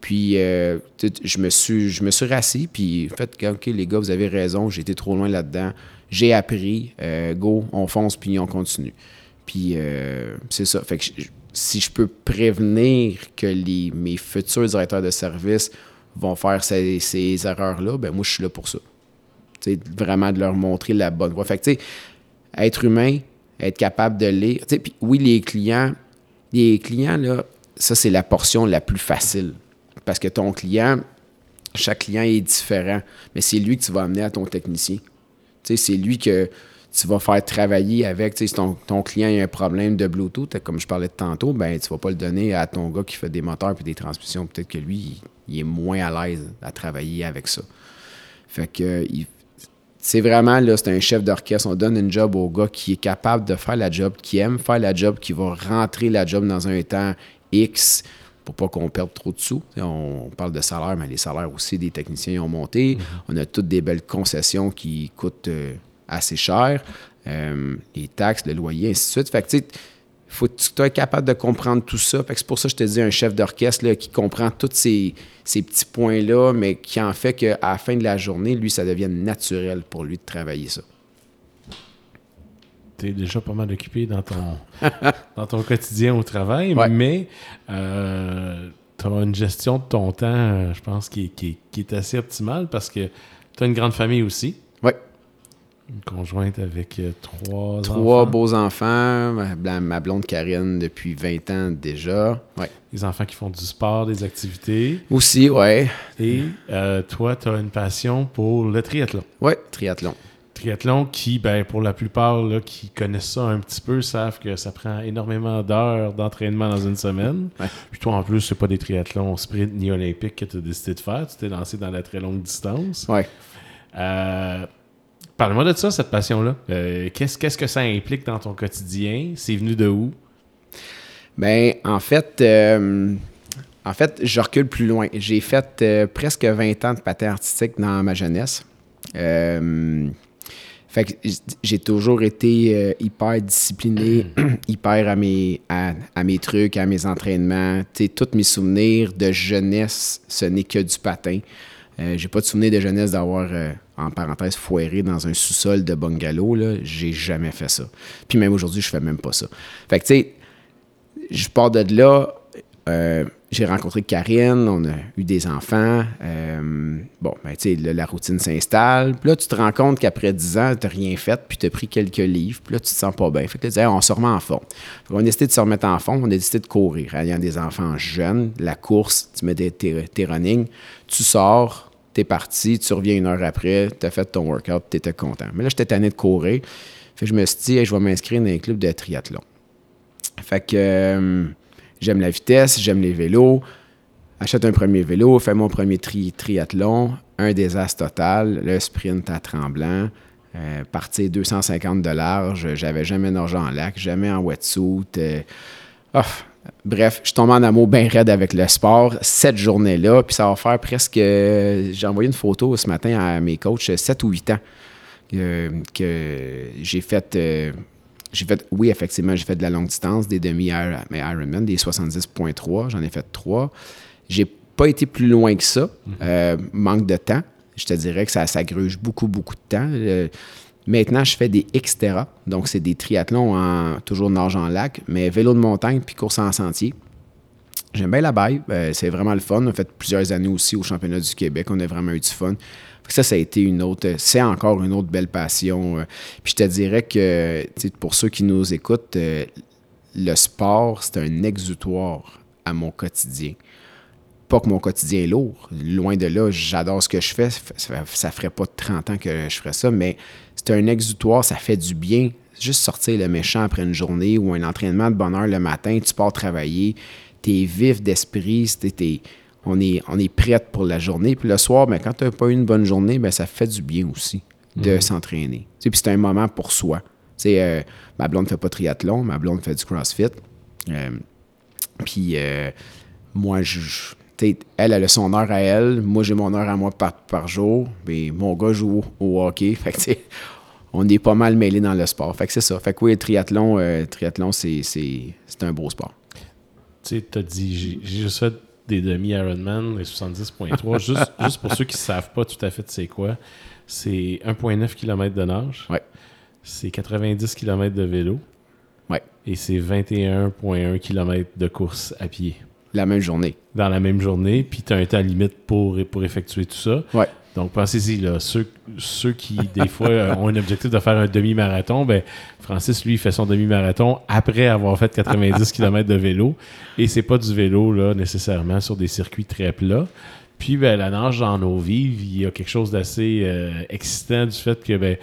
Puis euh, je me suis je rassis. Puis fait OK, les gars, vous avez raison. Été trop loin là-dedans. J'ai appris. go, on fonce puis on continue. Puis euh, c'est ça. Fait que si je peux prévenir que les, mes futurs directeurs de service vont faire ces, erreurs-là, ben moi, je suis là pour ça. sais, vraiment de leur montrer la bonne voie. Fait que, tu sais, être humain, être capable de lire. Puis oui, les clients, les clients, là, ça, c'est la portion la plus facile. Parce que ton client, chaque client est différent, mais c'est lui que tu vas amener à ton technicien. C'est lui que tu vas faire travailler avec, si ton, ton, client a un problème de Bluetooth, comme je parlais de tantôt, ben tu vas pas le donner à ton gars qui fait des moteurs et des transmissions. Peut-être que lui, il, est moins à l'aise à travailler avec ça. Fait que c'est vraiment là, c'est un chef d'orchestre. On donne une job au gars qui est capable de faire la job, qui aime faire la job, qui va rentrer la job dans un temps X pour pas qu'on perde trop de sous. On, parle de salaire, mais les salaires aussi des techniciens ont monté. Mm-hmm. On a toutes des belles concessions qui coûtent. Euh, assez cher, euh, les taxes, le loyer, ainsi de suite. Fait que, tu faut que tu sois capable de comprendre tout ça. Fait que c'est pour ça que je te dis un chef d'orchestre qui comprend tous ces, petits points-là, mais qui en fait qu'à la fin de la journée, lui, ça devienne naturel pour lui de travailler ça. Tu es déjà pas mal occupé dans ton, [LAUGHS] dans ton quotidien au travail, mais euh, as une gestion de ton temps, euh, je pense, qui, qui- qui est assez optimale parce que tu as une grande famille aussi. Une conjointe avec euh, trois Trois enfants. beaux enfants, ma, blonde Karine depuis 20 ans déjà. Ouais. Des enfants qui font du sport, des activités. Aussi, ouais. Et euh, toi, tu as une passion pour le triathlon. Ouais, triathlon. Triathlon qui, ben, pour la plupart là, qui connaissent ça un petit peu, savent que ça prend énormément d'heures d'entraînement dans une semaine. Ouais. Puis toi, en plus, c'est pas des triathlons sprint ni olympiques que tu as décidé de faire. Tu t'es lancé dans la très longue distance. Ouais. Euh, Parle-moi de ça, cette passion-là. Euh, Qu'est-ce que ça implique dans ton quotidien? C'est venu de où? Ben, en fait, euh, en fait, je recule plus loin. J'ai fait euh, presque 20 ans de patin artistique dans ma jeunesse. Fait que j'ai toujours été hyper discipliné, [CLEARS THROAT] hyper à mes, à, mes trucs, à mes entraînements. Tous mes souvenirs de jeunesse, ce n'est que du patin. Euh, j'ai pas de souvenir de jeunesse d'avoir, euh, en parenthèse, foiré dans un sous-sol de bungalow. Là. J'ai jamais fait ça. Puis même aujourd'hui, je fais même pas ça. Fait que, tu sais, je pars de là. euh, j'ai rencontré Karine, on a eu des enfants. euh, bon, ben, tu sais, là, la routine s'installe. Puis là, tu te rends compte qu'après 10 ans, tu n'as rien fait, puis tu as pris quelques livres. Puis là, tu te sens pas bien. Fait que là, on se remet en. Fait on a décidé de se remettre en forme. On a décidé de courir. Ayant des enfants jeunes, la course, tu mets tes running, tu sors, tu es parti, tu reviens une heure après, tu as fait ton workout, tu étais content. Mais là, j'étais tanné de courir. Fait que je me suis dit, je vais m'inscrire dans un club de triathlon. Fait que euh, j'aime la vitesse, j'aime les vélos. Achète un premier vélo, fais mon premier tri- triathlon, un désastre total, le sprint à Tremblant, euh, partir 250 de j'avais jamais nagé en lac, jamais en wetsuit. euh, bref, je tombe en amour bien raide avec le sport cette journée-là, puis ça va faire presque... euh, J'ai envoyé une photo ce matin à mes coachs, 7 ou 8 ans, que, que j'ai fait... euh, j'ai fait, oui, effectivement, j'ai fait de la longue distance, des demi-Ironman, des 70.3, j'en ai fait trois. J'ai pas été plus loin que ça, euh, manque de temps. Je te dirais que ça, ça gruge beaucoup, beaucoup de temps. Maintenant, je fais des Xterra, donc c'est des triathlons en toujours nage en lac, mais vélo de montagne puis course en sentier. J'aime bien la baille, euh, c'est vraiment le fun. On a fait plusieurs années aussi au championnat du Québec, on a vraiment eu du fun. Ça, ça a été une autre, c'est encore une autre belle passion. euh. Puis je te dirais que, pour ceux qui nous écoutent, euh, le sport, c'est un exutoire à mon quotidien. Pas que mon quotidien est lourd. Loin de là, j'adore ce que je fais. Ça, ferait pas 30 ans que je ferais ça, mais c'est un exutoire, ça fait du bien. Juste sortir le méchant après une journée ou un entraînement de bonne heure le matin, tu pars travailler, tu es vif d'esprit, t'es- on est, on est prête pour la journée. Puis le soir, ben, quand tu n'as pas eu une bonne journée, ben, ça fait du bien aussi de s'entraîner. Tu sais, Puis c'est un moment pour soi. Tu sais, euh, ma blonde ne fait pas triathlon, ma blonde fait du crossfit. Euh, puis euh, moi, je, elle, elle a son heure à elle. Moi, j'ai mon heure à moi par, par jour. Mais mon gars joue au, au hockey. [LAUGHS] Fait que, on est pas mal mêlés dans le sport. Fait que c'est ça. Fait que oui, le triathlon, euh, triathlon c'est, un beau sport. Tu sais, t'as dit, j'ai j'ai juste fait des demi-Ironman, les 70.3. [LAUGHS] juste, juste pour ceux qui ne savent pas tout à fait c'est quoi, c'est 1,9 km de nage. Ouais. C'est 90 km de vélo. Ouais. Et c'est 21,1 km de course à pied La même journée. dans la même journée. Puis tu as un temps limite pour, pour effectuer tout ça. Ouais. Donc, pensez-y, là, ceux, ceux qui, des fois, [LAUGHS] euh, ont un objectif de faire un demi-marathon, ben, Francis, lui, fait son demi-marathon après avoir fait 90 [LAUGHS] km de vélo. Et c'est pas du vélo, là, nécessairement, sur des circuits très plats. Puis, ben, la nage dans nos vies, il y a quelque chose d'assez euh, excitant du fait que, ben,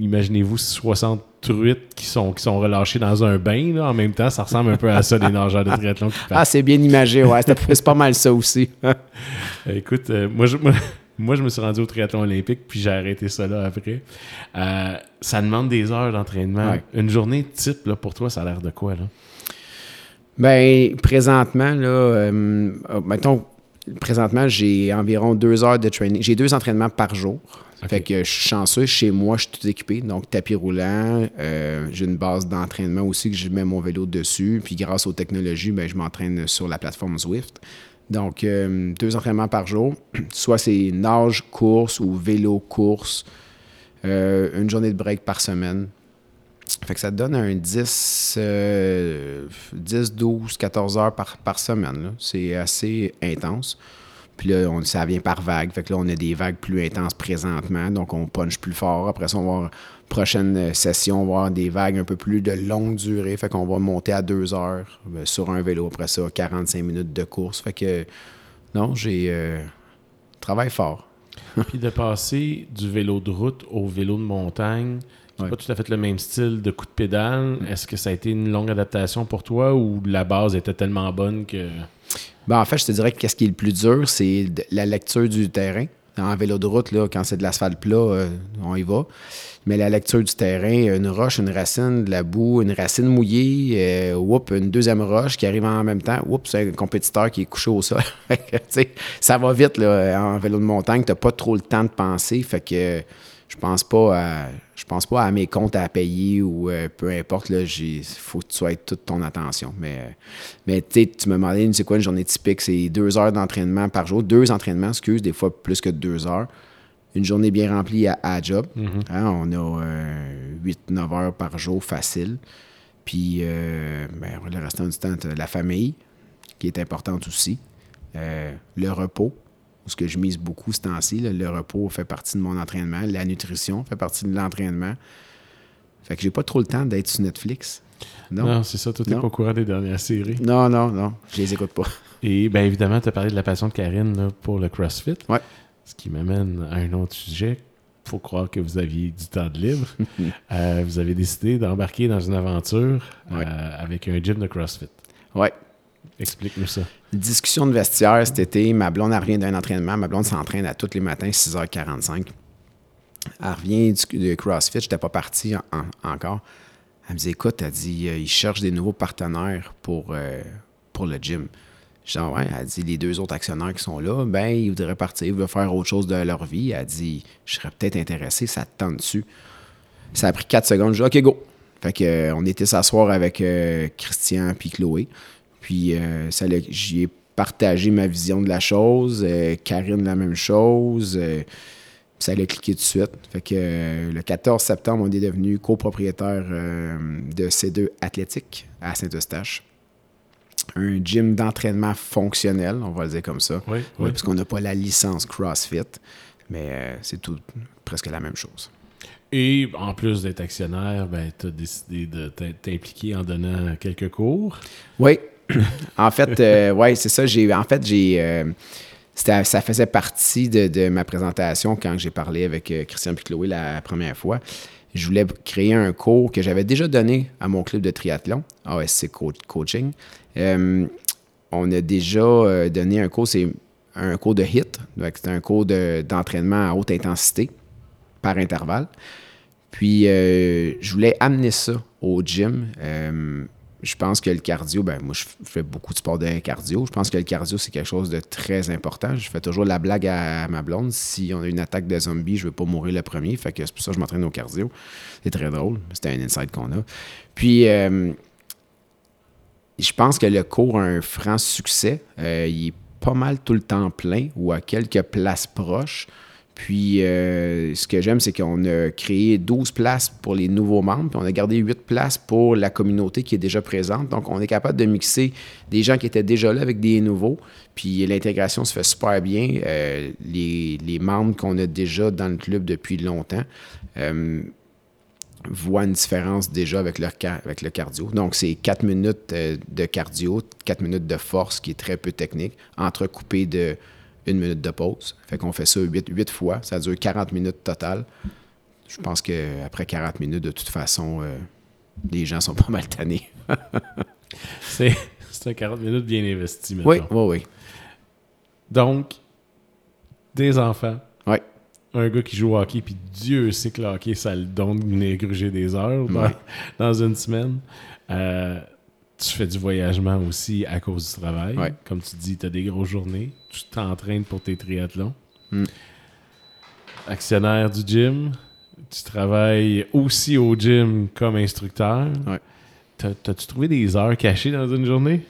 imaginez-vous 60 truites qui sont, qui sont relâchées dans un bain, là, en même temps. Ça ressemble un peu à ça, des nageurs de triathlon qui Ah, c'est bien imagé, ouais. C'est, pas mal ça aussi. [LAUGHS] Écoute, euh, moi, je, moi, [LAUGHS] moi, je me suis rendu au triathlon olympique, puis j'ai arrêté ça là après. Euh, ça demande des heures d'entraînement. Ouais. Une journée type, là, pour toi, ça a l'air de quoi? Là? Ben, présentement, là, euh, mettons, présentement, j'ai environ deux heures de training. J'ai deux entraînements par jour. Fait que je suis chanceux. Chez moi, je suis tout équipé. Donc, tapis roulant. euh, j'ai une base d'entraînement aussi que je mets mon vélo dessus. Puis, grâce aux technologies, ben, je m'entraîne sur la plateforme Zwift. Donc, euh, deux entraînements par jour. [CLEARS THROAT] Soit c'est nage, course ou vélo, course. Euh, une journée de break par semaine. Fait que ça te donne un 10, euh, 10 12, 14 heures par, par semaine. C'est assez intense. Puis là, on, ça vient par vague. Fait que là, on a des vagues plus intenses présentement. Donc, on punch plus fort. Après ça, on va avoir prochaine session, on va avoir des vagues un peu plus de longue durée. Fait qu'on va monter à 2 heures euh, sur un vélo. Après ça, 45 minutes de course. Fait que, non, j'ai... euh, travaille fort. [LAUGHS] Puis de passer du vélo de route au vélo de montagne, c'est Ouais. pas tout à fait le même style de coup de pédale. Est-ce que ça a été une longue adaptation pour toi ou la base était tellement bonne que. Ben, en fait, je te dirais que qu'est-ce qui est le plus dur, c'est la lecture du terrain. En vélo de route, là, quand c'est de l'asphalte plat, euh, on y va. Mais la lecture du terrain, une roche, une racine, de la boue, une racine mouillée, euh, whoop, une deuxième roche qui arrive en même temps, whoop, c'est un compétiteur qui est couché au sol. [LAUGHS] Ça va vite là, en vélo de montagne, tu pas trop le temps de penser. Fait que je pense pas à, je pense pas à mes comptes à payer ou euh, peu importe. Il faut que tu sois toute ton attention. Mais, euh, mais tu tu me demandais, c'est quoi une journée typique? C'est deux heures d'entraînement par jour. Deux entraînements, excuse, des fois plus que deux heures. Une journée bien remplie à, à job. Hein, on a 8-9 heures par jour facile. Puis euh, ben, le restant du temps, la famille, qui est importante aussi. Euh, le repos, ce que je mise beaucoup ce temps-ci. Le repos fait partie de mon entraînement. La nutrition fait partie de l'entraînement. Fait que j'ai pas trop le temps d'être sur Netflix. Non, Non. c'est ça, toi, t'es pas au courant des dernières séries. Non, non, non. Je les écoute pas. [LAUGHS] Et bien évidemment, tu as parlé de la passion de Karine là, pour le CrossFit. Ouais. Ce qui m'amène à un autre sujet. faut croire que vous aviez du temps de libre. [LAUGHS] Euh, vous avez décidé d'embarquer dans une aventure Ouais. euh, avec un gym de CrossFit. Ouais. Explique-nous ça. Discussion de vestiaire cet été. Ma blonde, elle revient d'un entraînement. Ma blonde s'entraîne à tous les matins, 6h45. Elle revient du, CrossFit. Je n'étais pas parti en- en- encore. Elle me dit Écoute, elle dit euh, ils cherchent des nouveaux partenaires pour, euh, pour le gym. Je dis Ah ouais? Elle dit Les deux autres actionnaires qui sont là, ben, ils voudraient partir, ils veulent faire autre chose de leur vie. Elle dit Je serais peut-être intéressé, ça te tente dessus. Ça a pris 4 secondes. Je dis OK, go. Fait que, euh, on était s'asseoir avec Christian puis Chloé. Puis euh, ça j'y ai partagé ma vision de la chose. euh, Karine, la même chose. euh, ça allait cliquer tout de suite. Fait que le 14 septembre, on est devenu copropriétaire de C2 Athlétique à Saint-Eustache. Un gym d'entraînement fonctionnel, on va le dire comme ça. Oui, Oui, oui. parce qu'on n'a pas la licence CrossFit, mais c'est tout presque la même chose. Et en plus d'être actionnaire, ben, tu as décidé de t'im- t'impliquer en donnant quelques cours. Oui. En fait, euh, ouais, c'est ça. J'ai, en fait, j'ai, euh, ça faisait partie de, ma présentation quand j'ai parlé avec euh, Christian Chloé la première fois. Je voulais créer un cours que j'avais déjà donné à mon club de triathlon, ASC Co- Coaching. Euh, on a déjà donné un cours, c'est un cours de HIT, c'est un cours de- d'entraînement à haute intensité par intervalle. Puis, je voulais amener ça au gym. Je pense que le cardio, ben moi, je fais beaucoup de sport de cardio. Je pense que le cardio, c'est quelque chose de très important. Je fais toujours la blague à, ma blonde. Si on a une attaque de zombie, je veux pas mourir le premier. Fait que c'est pour ça que je m'entraîne au cardio. C'est très drôle. C'était un insight qu'on a. Puis, euh, je pense que le cours a un franc succès. Euh, il est pas mal tout le temps plein ou à quelques places proches. Puis, euh, ce que j'aime, c'est qu'on a créé 12 places pour les nouveaux membres, puis on a gardé 8 places pour la communauté qui est déjà présente. Donc, on est capable de mixer des gens qui étaient déjà là avec des nouveaux. Puis, l'intégration se fait super bien. Euh, les, membres qu'on a déjà dans le club depuis longtemps euh, voient une différence déjà avec, leur avec le cardio. Donc, c'est 4 minutes de cardio, 4 minutes de force qui est très peu technique, entrecoupé de une minute de pause. Fait qu'on fait ça 8, fois. Ça dure 40 minutes total. Je pense qu'après 40 minutes, de toute façon, euh, les gens sont [LAUGHS] pas mal tannés. [LAUGHS] C'est c'est un 40 minutes bien investi maintenant. Oui, oui, oui. Donc, des enfants, Oui, un gars qui joue au hockey, puis Dieu sait que le hockey, ça le donne de gruger des heures dans [LAUGHS] une semaine. Euh, tu fais du voyagement aussi à cause du travail. Ouais. Comme tu dis, tu as des grosses journées. Tu t'entraînes pour tes triathlons. Mm. Actionnaire du gym. Tu travailles aussi au gym comme instructeur. Ouais. T'as- T'as-tu trouvé des heures cachées dans une journée?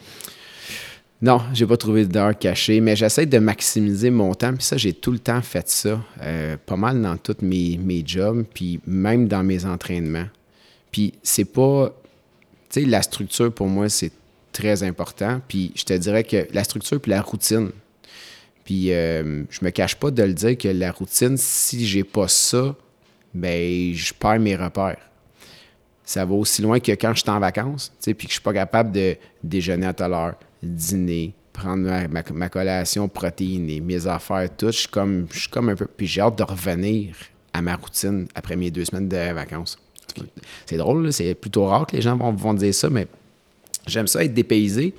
Non, j'ai pas trouvé d'heure cachée, mais j'essaie de maximiser mon temps. Puis ça, j'ai tout le temps fait ça, euh, pas mal dans tous mes, mes jobs, puis même dans mes entraînements. Puis c'est pas. La structure pour moi, c'est très important. Puis je te dirais que la structure puis la routine. Puis euh, je me cache pas de le dire que la routine, si j'ai pas ça, ben je perds mes repères. Ça va aussi loin que quand je suis en vacances, puis que je suis pas capable de déjeuner à telle heure, dîner, prendre ma, collation protéinée, mes affaires, tout. Je suis comme, je suis comme un peu. Puis j'ai hâte de revenir à ma routine après mes deux semaines de vacances. C'est drôle, c'est plutôt rare que les gens vont, vont dire ça, mais j'aime ça être dépaysé,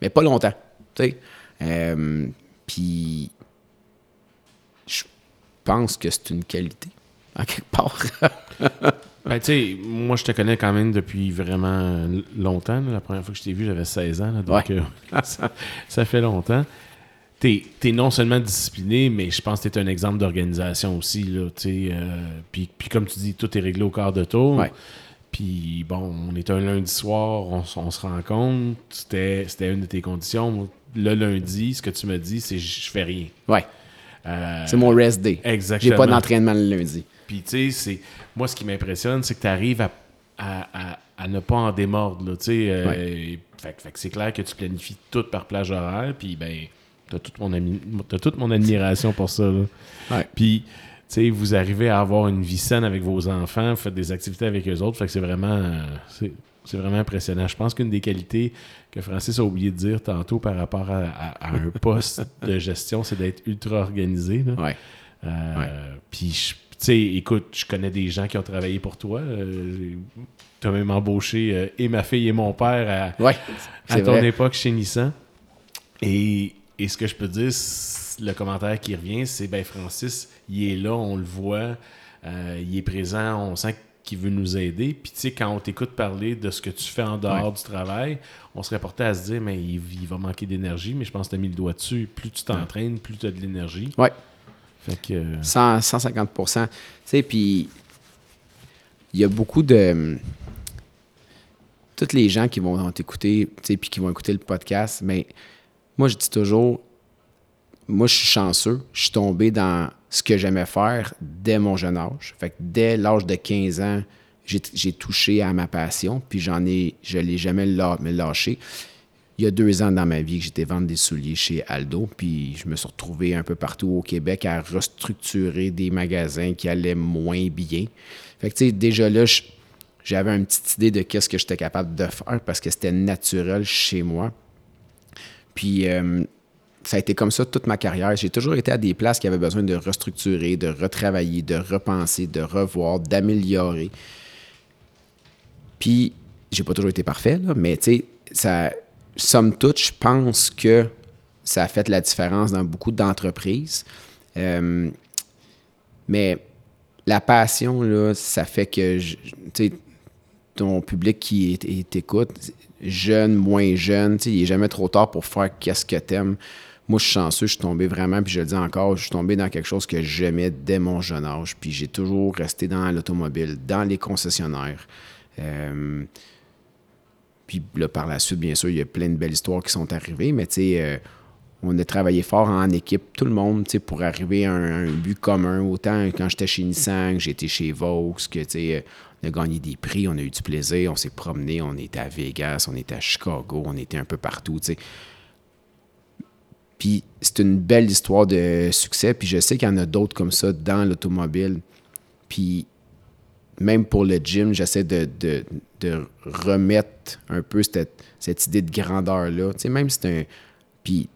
mais pas longtemps. Euh, puis je pense que c'est une qualité, en quelque part. [LAUGHS] ben, tu sais, moi, je te connais quand même depuis vraiment longtemps. La première fois que je t'ai vu, j'avais 16 ans. donc, euh, [LAUGHS] ça, fait longtemps. Tu es, non seulement discipliné, mais je pense que tu es un exemple d'organisation aussi. Là, euh, puis, puis, comme tu dis, tout est réglé au quart de tour. Puis bon, on est un lundi soir, on, se rencontre. C'était une de tes conditions. Le lundi, ce que tu me dis, c'est je fais rien. Ouais. Euh, c'est mon rest day. Exactement. J'ai pas d'entraînement le lundi. Puis tu sais, moi, ce qui m'impressionne, c'est que tu arrives à, ne pas en démordre. Là, euh, fait, que c'est clair que tu planifies tout par plage horaire. Puis ben, t'as toute, mon as toute mon admiration pour ça. Ouais. Puis vous arrivez à avoir une vie saine avec vos enfants, vous faites des activités avec eux autres. Fait que c'est vraiment, c'est vraiment impressionnant. Je pense qu'une des qualités que Francis a oublié de dire tantôt par rapport à, un [LAUGHS] poste de gestion, c'est d'être ultra organisé. Euh, puis, tu sais, écoute, je connais des gens qui ont travaillé pour toi. Euh, tu as même embauché euh, et ma fille et mon père à, à ton époque chez Nissan. Et, et ce que je peux dire, le commentaire qui revient, c'est ben Francis, il est là, on le voit, euh, il est présent, on sent qu'il veut nous aider. Puis tu sais, quand on t'écoute parler de ce que tu fais en dehors du travail, on serait porté à se dire, mais il, va manquer d'énergie, mais je pense que tu as mis le doigt dessus. Plus tu t'entraînes, plus tu as de l'énergie. Oui. Fait que... 150% Tu sais, puis il y a beaucoup de toutes les gens qui vont t'écouter, tu sais, puis qui vont écouter le podcast, mais moi, je dis toujours, moi, je suis chanceux. Je suis tombé dans ce que j'aimais faire dès mon jeune âge. Fait que dès l'âge de 15 ans, j'ai touché à ma passion, puis j'en ai, je l'ai jamais lâché. Il y a deux ans dans ma vie que j'étais vendre des souliers chez Aldo, puis je me suis retrouvé un peu partout au Québec à restructurer des magasins qui allaient moins bien. Fait que, tu sais, déjà là, j'avais une petite idée de qu'est-ce que j'étais capable de faire parce que c'était naturel chez moi. Puis, euh, ça a été comme ça toute ma carrière. J'ai toujours été à des places qui avaient besoin de restructurer, de retravailler, de repenser, de revoir, d'améliorer. Puis, j'ai pas toujours été parfait, là, mais tu sais, ça, somme toute, je pense que ça a fait la différence dans beaucoup d'entreprises. Euh, mais la passion, là, ça fait que, tu ton public qui t'écoute, jeune, moins jeune, il n'est jamais trop tard pour faire qu'est-ce que t'aimes. Moi, je suis chanceux, je suis tombé vraiment, puis je le dis encore, je suis tombé dans quelque chose que j'aimais dès mon jeune âge. Puis j'ai toujours resté dans l'automobile, dans les concessionnaires. Euh, puis là, par la suite, bien sûr, il y a plein de belles histoires qui sont arrivées, mais tu euh, on a travaillé fort en équipe, tout le monde, pour arriver à un, but commun. Autant quand j'étais chez Nissan, j'étais chez Vaux, que, tu on a gagné des prix, on a eu du plaisir, on s'est promené, on était à Vegas, on était à Chicago, on était un peu partout, tu sais. Puis c'est une belle histoire de succès. Puis je sais qu'il y en a d'autres comme ça dans l'automobile. Puis même pour le gym, j'essaie de, remettre un peu cette, idée de grandeur-là. Tu sais, même si c'est un. Puis,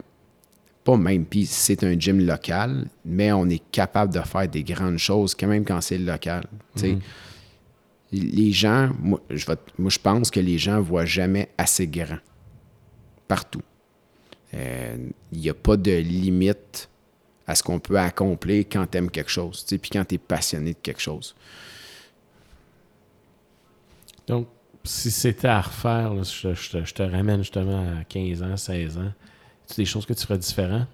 pas même, puis c'est un gym local, mais on est capable de faire des grandes choses, quand même quand c'est local. Sais. Les gens, moi je, moi, je pense que les gens voient jamais assez grand. Partout. Il euh, n'y a pas de limite à ce qu'on peut accomplir quand tu aimes quelque chose, puis quand tu es passionné de quelque chose. Donc, si c'était à refaire, je, te ramène justement à 15 ans, 16 ans, tu des choses que tu ferais différent?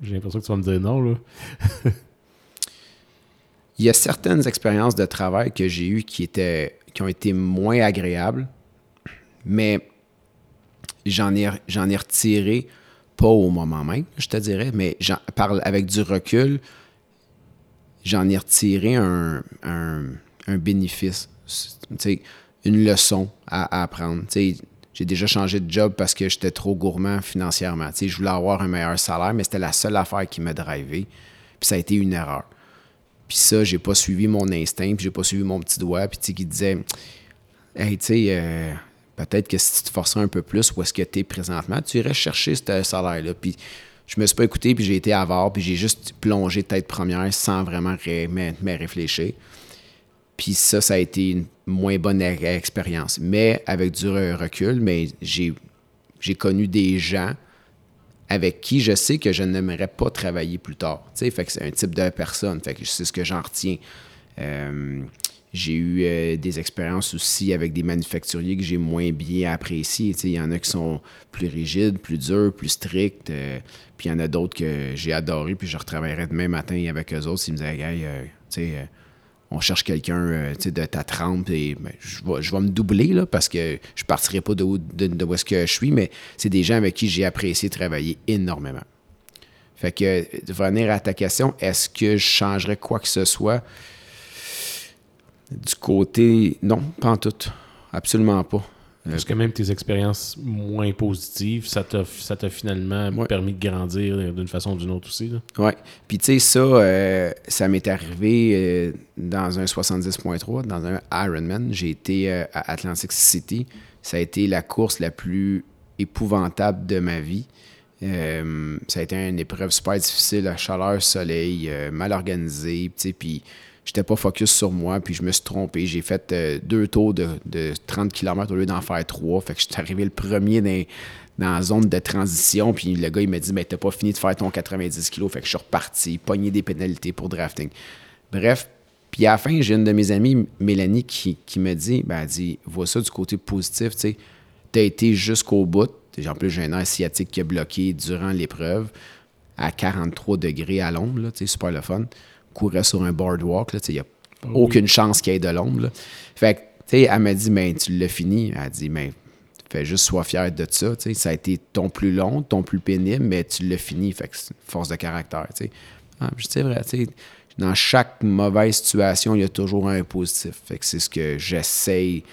J'ai l'impression que tu vas me dire non, là. [LAUGHS] Il y a certaines expériences de travail que j'ai eues qui, ont été moins agréables, mais j'en ai, ai retiré pas au moment même, je te dirais, mais parle avec du recul, j'en ai retiré un, un, bénéfice. une leçon à, apprendre. j'ai déjà changé de job parce que j'étais trop gourmand financièrement. je voulais avoir un meilleur salaire, mais c'était la seule affaire qui me drivait. Puis ça a été une erreur. Puis ça, j'ai pas suivi mon instinct, puis j'ai pas suivi mon petit doigt, puis qui disait Hey, tu sais, euh, peut-être que si tu te forçais un peu plus, où est-ce que tu es présentement, tu irais chercher ce salaire-là. Puis je me suis pas écouté, puis j'ai été avare, puis j'ai juste plongé tête première sans vraiment me réfléchir. Puis ça, ça a été une moins bonne expérience. Mais avec du recul, mais j'ai connu des gens avec qui je sais que je n'aimerais pas travailler plus tard. fait que c'est un type de personne. C'est ce que j'en retiens. Euh, j'ai eu euh, des expériences aussi avec des manufacturiers que j'ai moins bien appréciés. Il y en a qui sont plus rigides, plus durs, plus stricts. Euh, puis il y en a d'autres que j'ai adoré, puis je retravaillerai demain matin avec eux autres s'ils me disaient, hey, sais, on cherche quelqu'un euh, de ta trempe et ben, je, vais, me doubler là, parce que je partirai pas de, où, de, où est-ce que je suis, mais c'est des gens avec qui j'ai apprécié travailler énormément. Fait que, de revenir à ta question, est-ce que je changerais quoi que ce soit? Du côté, non, pas en tout. Absolument pas. Est-ce que même tes expériences moins positives, ça t'a, ça t'a finalement permis de grandir d'une façon ou d'une autre aussi? Oui. Puis tu sais, ça, euh, ça m'est arrivé euh, dans un 70.3, dans un Ironman. J'ai été euh, à Atlantic City. Ça a été la course la plus épouvantable de ma vie. ça a été une épreuve super difficile, la chaleur, soleil, mal organisée, puis j'étais pas focus sur moi, puis je me suis trompé. J'ai fait euh, deux tours de, 30 km au lieu d'en faire trois. Fait que je suis arrivé le premier dans, la zone de transition, puis le gars, il m'a dit, mais t'as pas fini de faire ton 90 kg. Fait que je suis reparti, pogné des pénalités pour drafting. Bref, puis à la fin, j'ai une de mes amies, Mélanie, qui, me dit, ben, elle dit, vois ça du côté positif, tu sais, t'as été jusqu'au bout. En plus, j'ai un air sciatique qui a bloqué durant l'épreuve à 43 degrés à l'ombre, super le fun courait sur un boardwalk. Il n'y a aucune chance qu'il y ait de l'ombre. Fait que, tu sais, elle m'a dit, ben, tu l'as fini. Elle a dit, ben, fais juste sois fier de ça. Ça a été ton plus long, ton plus pénible, mais tu l'as fini. Fait que c'est force de caractère. Ah, c'est vrai, dans chaque mauvaise situation, il y a toujours un positif. Fait que c'est ce que j'essaye.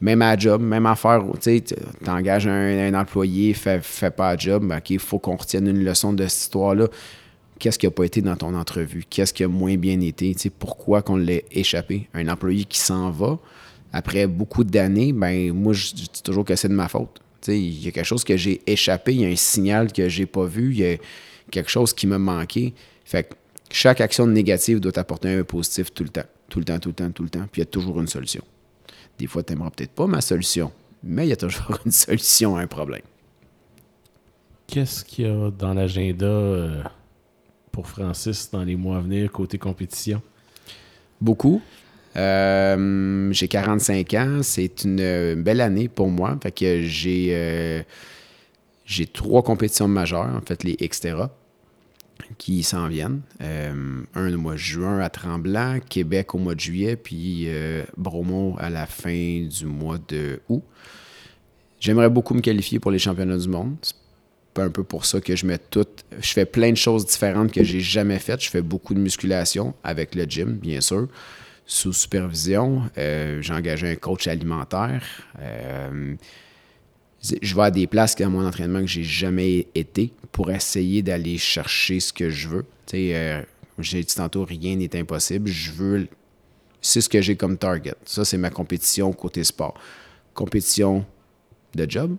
Même à job, même à faire, tu engages un, employé, fais, fais pas job, ben, OK, il faut qu'on retienne une leçon de cette histoire-là qu'est-ce qui n'a pas été dans ton entrevue, qu'est-ce qui a moins bien été, pourquoi qu'on l'ait échappé? Un employé qui s'en va, après beaucoup d'années, ben moi, je dis toujours que c'est de ma faute. Il y a quelque chose que j'ai échappé, il y a un signal que j'ai pas vu, il y a quelque chose qui m'a manqué. Fait que chaque action négative doit apporter un positif tout le temps. Tout le temps, tout le temps, tout le temps. Puis il y a toujours une solution. Des fois, tu n'aimeras peut-être pas ma solution, mais il y a toujours une [LAUGHS] solution à un problème. Qu'est-ce qu'il y a dans l'agenda euh, pour Francis dans les mois à venir côté compétition? Beaucoup. Euh, j'ai 45 ans. C'est une belle année pour moi. Fait j'ai, euh, j'ai trois compétitions majeures, en fait, les Xterra, qui s'en viennent. Euh, un au mois de juin à Tremblant, Québec au mois de juillet, puis Bromont à la fin du mois de août. J'aimerais beaucoup me qualifier pour les championnats du monde un peu pour ça que je mets tout. Je fais plein de choses différentes que j'ai jamais faites. Je fais beaucoup de musculation avec le gym, bien sûr, sous supervision. Euh, j'ai engagé un coach alimentaire. Euh, je vais à des places dans mon entraînement que j'ai jamais été pour essayer d'aller chercher ce que je veux. Tu sais, euh, j'ai dit tantôt, rien n'est impossible. Je veux. C'est ce que j'ai comme target. Ça, c'est ma compétition côté sport. Compétition de job,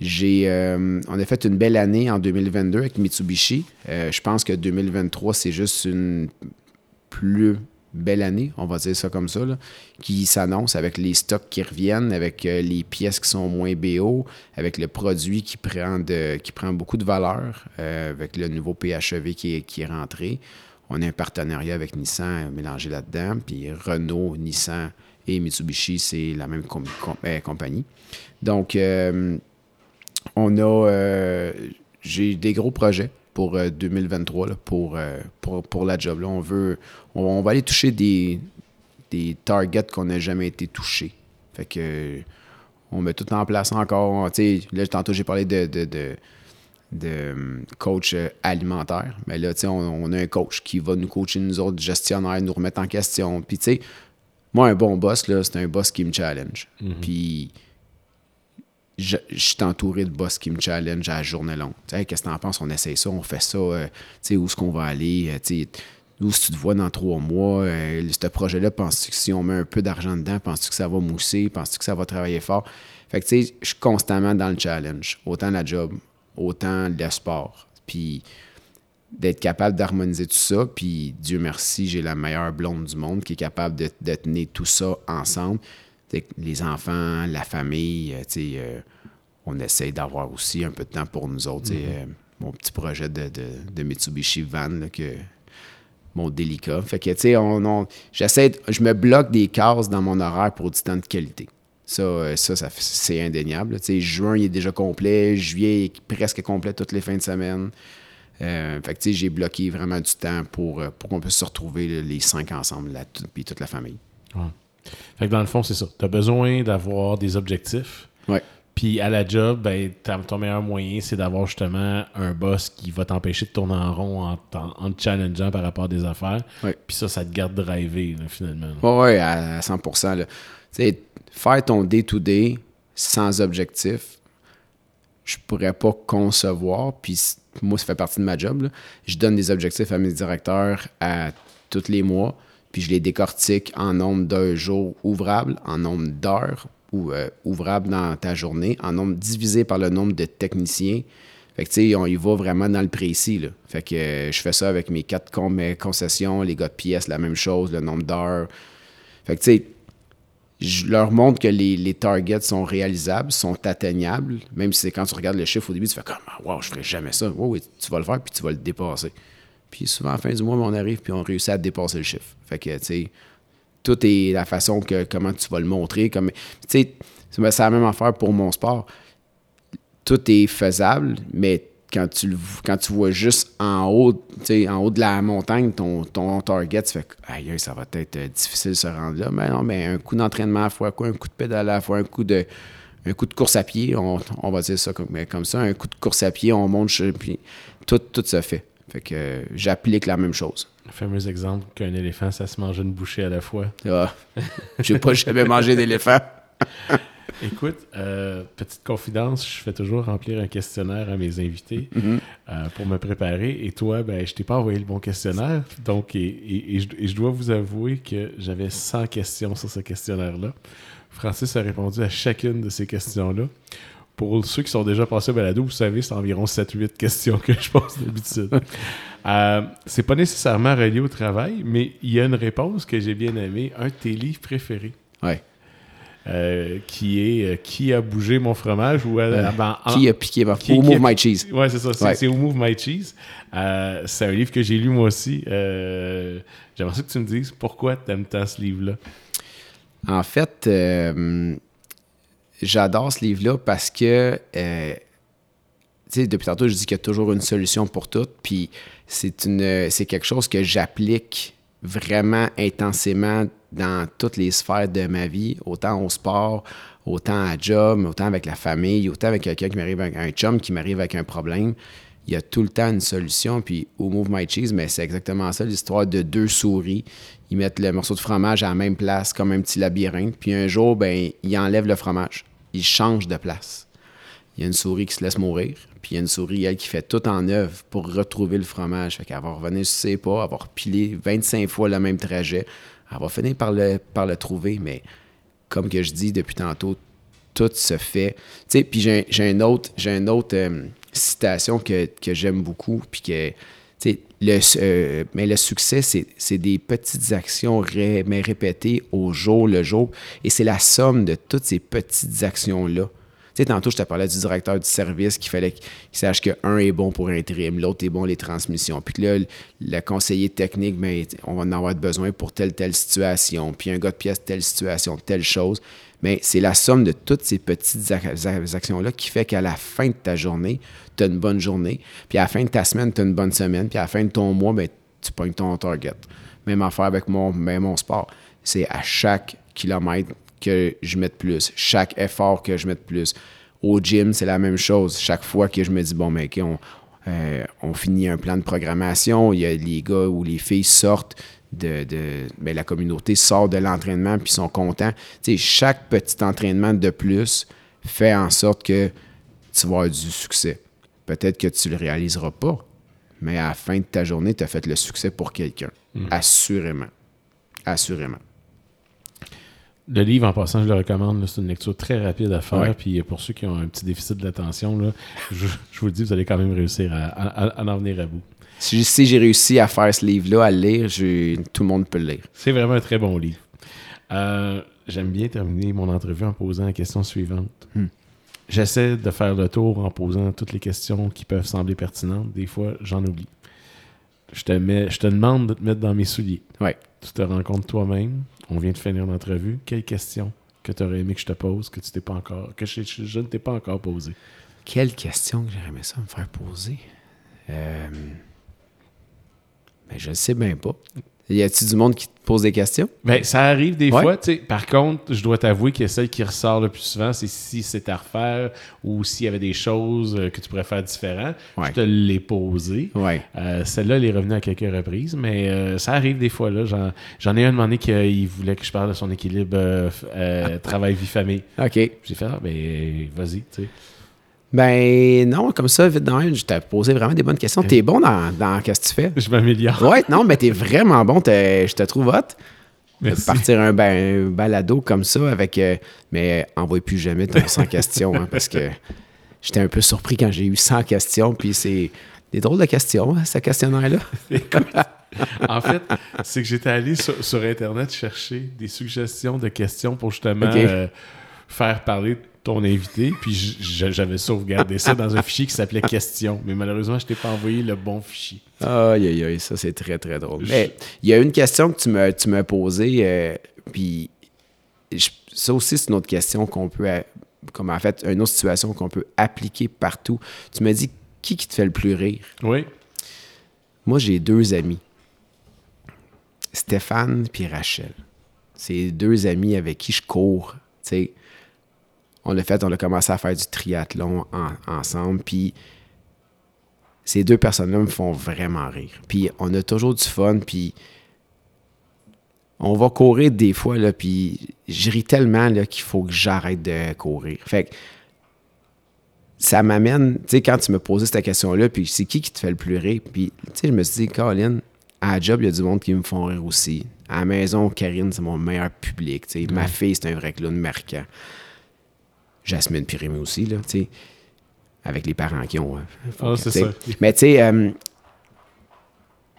j'ai, euh, on a fait une belle année en 2022 avec Mitsubishi. Euh, je pense que 2023, c'est juste une plus belle année, on va dire ça comme ça, qui s'annonce avec les stocks qui reviennent, avec euh, les pièces qui sont moins BO, avec le produit qui prend, de, qui prend beaucoup de valeur, avec le nouveau PHEV qui est, qui est rentré. On a un partenariat avec Nissan mélangé là-dedans, puis Renault, Nissan et Mitsubishi, c'est la même compagnie. Donc, on a. Euh, j'ai des gros projets pour 2023 euh, euh, pour, pour, la job. Là, on veut. On, va aller toucher des, des targets qu'on n'a jamais été touchés. Fait que. On met tout en place encore. Là, tantôt, j'ai parlé de, de, coach alimentaire. Mais là, on, on a un coach qui va nous coacher, nous autres gestionnaires, nous remettre en question. Puis, tu sais, moi, un bon boss, là, c'est un boss qui me challenge. Puis, je, je suis entouré de boss qui me challenge à la journée longue. Qu'est-ce que t'en penses? On essaie ça, on fait ça. euh, tu sais, où est-ce qu'on va aller? Euh, où que tu te vois dans trois mois? Euh, ce projet-là, penses-tu que si on met un peu d'argent dedans, penses-tu que ça va mousser? Penses-tu que ça va travailler fort? Fait que, tu sais, je suis constamment dans le challenge. Autant la job, autant le sport. Puis, d'être capable d'harmoniser tout ça. Puis Dieu merci, j'ai la meilleure blonde du monde qui est capable de tenir tout ça ensemble. Les enfants, la famille, euh, euh, on essaye d'avoir aussi un peu de temps pour nous autres. t'sais, euh, mon petit projet de, de, de Mitsubishi Van, là, que, mon délicat. Fait que, tu sais, on, on- j'essaie, je me bloque des cases dans mon horaire pour du temps de qualité. Ça, ça, ça fait- c'est indéniable. là. Tu sais, juin, il est déjà complet. Juillet, il est presque complet toutes les fins de semaine. Euh, fait que, tu sais, j'ai bloqué vraiment du temps pour, pour qu'on puisse se retrouver les cinq ensemble, là, tout- puis toute la famille. Ouais. Fait que dans le fond, c'est ça. Tu as besoin d'avoir des objectifs. Ouais. Puis à la job, ben, ton meilleur moyen, c'est d'avoir justement un boss qui va t'empêcher de tourner en rond en, te challengeant par rapport à des affaires. Ouais. Puis ça, ça te garde drivé, là, finalement. Oui, ouais, à, à 100 là. Tu sais, faire ton day-to-day sans objectif, je pourrais pas concevoir. Puis moi, ça fait partie de ma job. là. Je donne des objectifs à mes directeurs à tous les mois. Puis je les décortique en nombre d'heures jours ouvrables, en nombre d'heures ou, euh, ouvrables dans ta journée, en nombre divisé par le nombre de techniciens. Fait que, tu sais, on y va vraiment dans le précis. Fait que euh, je fais ça avec mes quatre concessions, les gars de pièces, la même chose, le nombre d'heures. Fait que, tu sais, je leur montre que les, les targets sont réalisables, sont atteignables, même si c'est quand tu regardes le chiffre au début, tu fais comme Ah, Wow, je ferais jamais ça. Oui, tu vas le faire, puis tu vas le dépasser. Puis souvent, à la fin du mois, on arrive, puis on réussit à dépasser le chiffre. Fait que, tu sais, tout est la façon que comment tu vas le montrer. Comme, tu sais, c'est la même affaire pour mon sport. Tout est faisable, mais quand tu, quand tu vois juste en haut, en haut de la montagne, ton, ton target, tu fais aïe, ça va être euh, difficile de se rendre là. Mais non, mais un coup d'entraînement à fois, quoi, un coup de pédale à la fois, un coup de, un coup de course à pied, on, on va dire ça comme, comme ça, un coup de course à pied, on monte, puis tout, tout se fait. Fait que euh, j'applique la même chose. Le fameux exemple qu'un éléphant, ça se mange une bouchée à la fois. Ah, j'ai pas [LAUGHS] jamais mangé d'éléphant. Écoute, euh, petite confidence, je fais toujours remplir un questionnaire à mes invités euh, pour me préparer. Et toi, ben, je t'ai pas envoyé le bon questionnaire. Donc, et, et- et je, et je dois vous avouer que j'avais 100 questions sur ce questionnaire-là. Francis a répondu à chacune de ces questions-là. Pour ceux qui sont déjà passés au balado, vous savez, c'est environ 7-8 questions que je pose d'habitude. [LAUGHS] euh, c'est pas nécessairement relié au travail, mais il y a une réponse que j'ai bien aimée. Un de tes livres préférés. Ouais. Euh, qui est euh, Qui a bougé mon fromage ou euh, ben, en- Qui a piqué ma qui- Who qui Move a- My Cheese? Ouais, c'est ça. C'est Ouais. c'est Who Move My Cheese. Euh, c'est un livre que j'ai lu moi aussi. J'aimerais ça que tu me dises pourquoi tu aimes tant ce livre-là. En fait, j'adore ce livre-là parce que, euh, tu sais, depuis tantôt, je dis qu'il y a toujours une solution pour tout. Puis c'est c'est quelque chose que j'applique vraiment intensément dans toutes les sphères de ma vie, autant au sport, autant à job, autant avec la famille, autant avec quelqu'un qui m'arrive avec un chum qui m'arrive avec un problème. Il y a tout le temps une solution. Puis au Move My Cheese, mais c'est exactement ça, l'histoire de deux souris. Ils mettent le morceau de fromage à la même place, comme un petit labyrinthe. Puis un jour, ben, ils enlèvent le fromage. Ils changent de place. Il y a une souris qui se laisse mourir, puis il y a une souris, elle, qui fait tout en œuvre pour retrouver le fromage. Fait qu'elle va revenir sur pas, va repiler 25 fois le même trajet. Elle va finir par le, par le trouver, mais comme que je dis depuis tantôt, tout se fait. Tu sais, puis j'ai un autre, j'ai une autre euh, citation que, que j'aime beaucoup, puis que, le, euh, mais le succès, c'est des petites actions ré- mais répétées au jour le jour, et c'est la somme de toutes ces petites actions-là. Tu sais, tantôt, je te parlais du directeur du service qu'il fallait qu'il sache qu'un est bon pour intérim, l'autre est bon les transmissions. Puis là, le conseiller technique, ben, on va en avoir besoin pour telle, telle situation. Puis un gars de pièce, telle situation, telle chose. Mais c'est la somme de toutes ces petites ac- ac- actions-là qui fait qu'à la fin de ta journée, tu as une bonne journée. Puis à la fin de ta semaine, tu as une bonne semaine. Puis à la fin de ton mois, ben, tu pognes ton target. Même affaire avec mon, ben, mon sport. C'est à chaque kilomètre que je mette plus, chaque effort que je mette plus. Au gym, c'est la même chose. Chaque fois que je me dis, bon, mais OK, on, euh, on finit un plan de programmation, il y a les gars ou les filles sortent de, de ben, la communauté sort de l'entraînement puis sont contents. Tu sais, chaque petit entraînement de plus fait en sorte que tu vas avoir du succès. Peut-être que tu le réaliseras pas, mais à la fin de ta journée, tu as fait le succès pour quelqu'un. Assurément. Assurément. Le livre, en passant, je le recommande. C'est une lecture très rapide à faire. Ouais. Puis pour ceux qui ont un petit déficit d'attention, là, je, je vous le dis, vous allez quand même réussir à, à- à en venir à bout. Si, si j'ai réussi à faire ce livre-là, à le lire, tout le monde peut le lire. C'est vraiment un très bon livre. Euh, J'aime bien terminer mon entrevue en posant la question suivante. Hmm. J'essaie de faire le tour en posant toutes les questions qui peuvent sembler pertinentes. Des fois, j'en oublie. Je te, mets, je te demande de te mettre dans mes souliers. Ouais. Tu te rends compte toi-même. On vient de finir l'entrevue. Quelle question que tu aurais aimé que je te pose, que tu t'es pas encore, que je, je- je ne t'ai pas encore posée? Quelle question que j'aurais aimé ça me faire poser? Euh... Ben, je ne sais bien pas. Y a-t-il du monde qui te pose des questions? Ben, ça arrive des Ouais. fois, tu sais. Par contre, je dois t'avouer que celle qui ressort le plus souvent, c'est si c'est à refaire ou s'il y avait des choses euh, que tu pourrais faire différent. Ouais. Je te l'ai posée. Ouais. Euh, Celle-là, elle est revenue à quelques reprises, mais euh, ça arrive des fois. là. J'en ai un demandé qu'il voulait que je parle de son équilibre euh, euh, travail-vie-famille. OK. J'ai fait, ah, ben, vas-y, tu sais. Ben non, comme ça, vite dans un, je t'ai posé vraiment des bonnes questions. T'es bon dans, dans qu'est-ce que tu fais? Je m'améliore. Ouais, non, mais t'es vraiment bon. Je te trouve hot. Merci. Partir un, ben- un balado comme ça avec. euh, mais envoie plus jamais ton 100 [LAUGHS] questions, hein, parce que j'étais un peu surpris quand j'ai eu 100 questions. Puis c'est des drôles de questions, hein, ce questionnaire-là. [LAUGHS] En fait, c'est que j'étais allé sur, sur Internet chercher des suggestions de questions pour justement euh, faire parler ton invité. Puis j'avais sauvegardé ça dans un fichier qui s'appelait Questions. Mais malheureusement, je t'ai pas envoyé le bon fichier. Aïe, aïe, aïe, ça c'est très, très drôle. Mais il y a une question que tu m'as, tu m'as posée, euh, puis je- ça aussi, c'est une autre question qu'on peut, comme en fait, une autre situation qu'on peut appliquer partout. Tu m'as dit, qui qui te fait le plus rire? Oui. Moi, j'ai deux amis, Stéphane puis Rachel. C'est deux amis avec qui je cours, tu sais. On l'a fait, on a commencé à faire du triathlon en- ensemble, puis ces deux personnes-là me font vraiment rire. Puis on a toujours du fun, puis on va courir des fois, là, puis je ris tellement qu'il faut que j'arrête de courir. Fait que ça m'amène, tu sais, quand tu me posais cette question-là, puis c'est qui qui te fait le plus rire? Puis, tu sais, je me suis dit, Colin, à la job, il y a du monde qui me font rire aussi. À la maison, Karine, c'est mon meilleur public, tu sais. Ma fille, c'est un vrai clown marquant. Jasmine puis Rémi aussi, là, tu sais. Avec les parents qui ont. faut Ah, c'est ça. Mais tu sais, euh,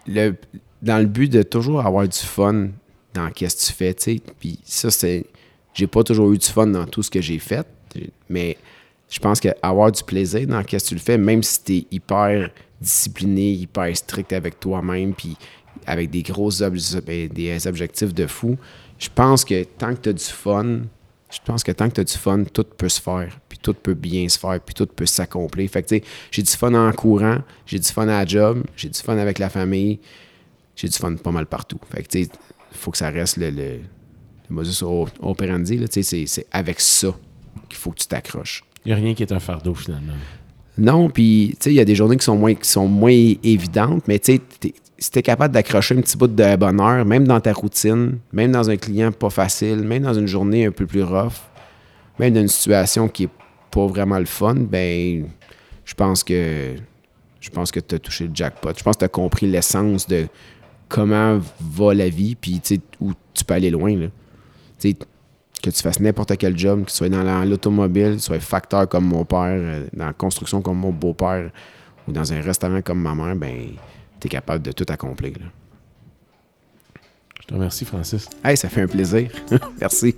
le- dans le but de toujours avoir du fun dans qu'est-ce que tu fais, tu sais. Puis ça, c'est. J'ai pas toujours eu du fun dans tout ce que j'ai fait, mais je pense qu'avoir du plaisir dans qu'est-ce que tu le fais, même si tu es hyper discipliné, hyper strict avec toi-même, puis avec des gros ben, des objectifs de fou, je pense que tant que tu as du fun, je pense que tant que tu as du fun, tout peut se faire, puis tout peut bien se faire, puis tout peut s'accomplir. Fait que, tu sais, j'ai du fun en courant, j'ai du fun à la job, j'ai du fun avec la famille, j'ai du fun pas mal partout. Fait que, tu sais, faut que ça reste le, le, le modus operandi, là, tu sais, c'est- c'est avec ça qu'il faut que tu t'accroches. Il n'y a rien qui est un fardeau, finalement. Non, puis, tu sais, il y a des journées qui sont moins, qui sont moins évidentes, mais tu sais, si t'es capable d'accrocher un petit bout de bonheur, même dans ta routine, même dans un client pas facile, même dans une journée un peu plus rough, même dans une situation qui est pas vraiment le fun, ben, je pense que je pense que tu as touché le jackpot. Je pense que tu as compris l'essence de comment va la vie, puis tu où tu peux aller loin, là. Tu que tu fasses n'importe quel job, que tu sois dans la- l'automobile, que tu sois facteur comme mon père, euh, dans la construction comme mon beau-père, ou dans un restaurant comme ma mère, ben, tu es capable de tout accomplir. là. Je te remercie, Francis. Hey, ça fait un plaisir. [LAUGHS] Merci.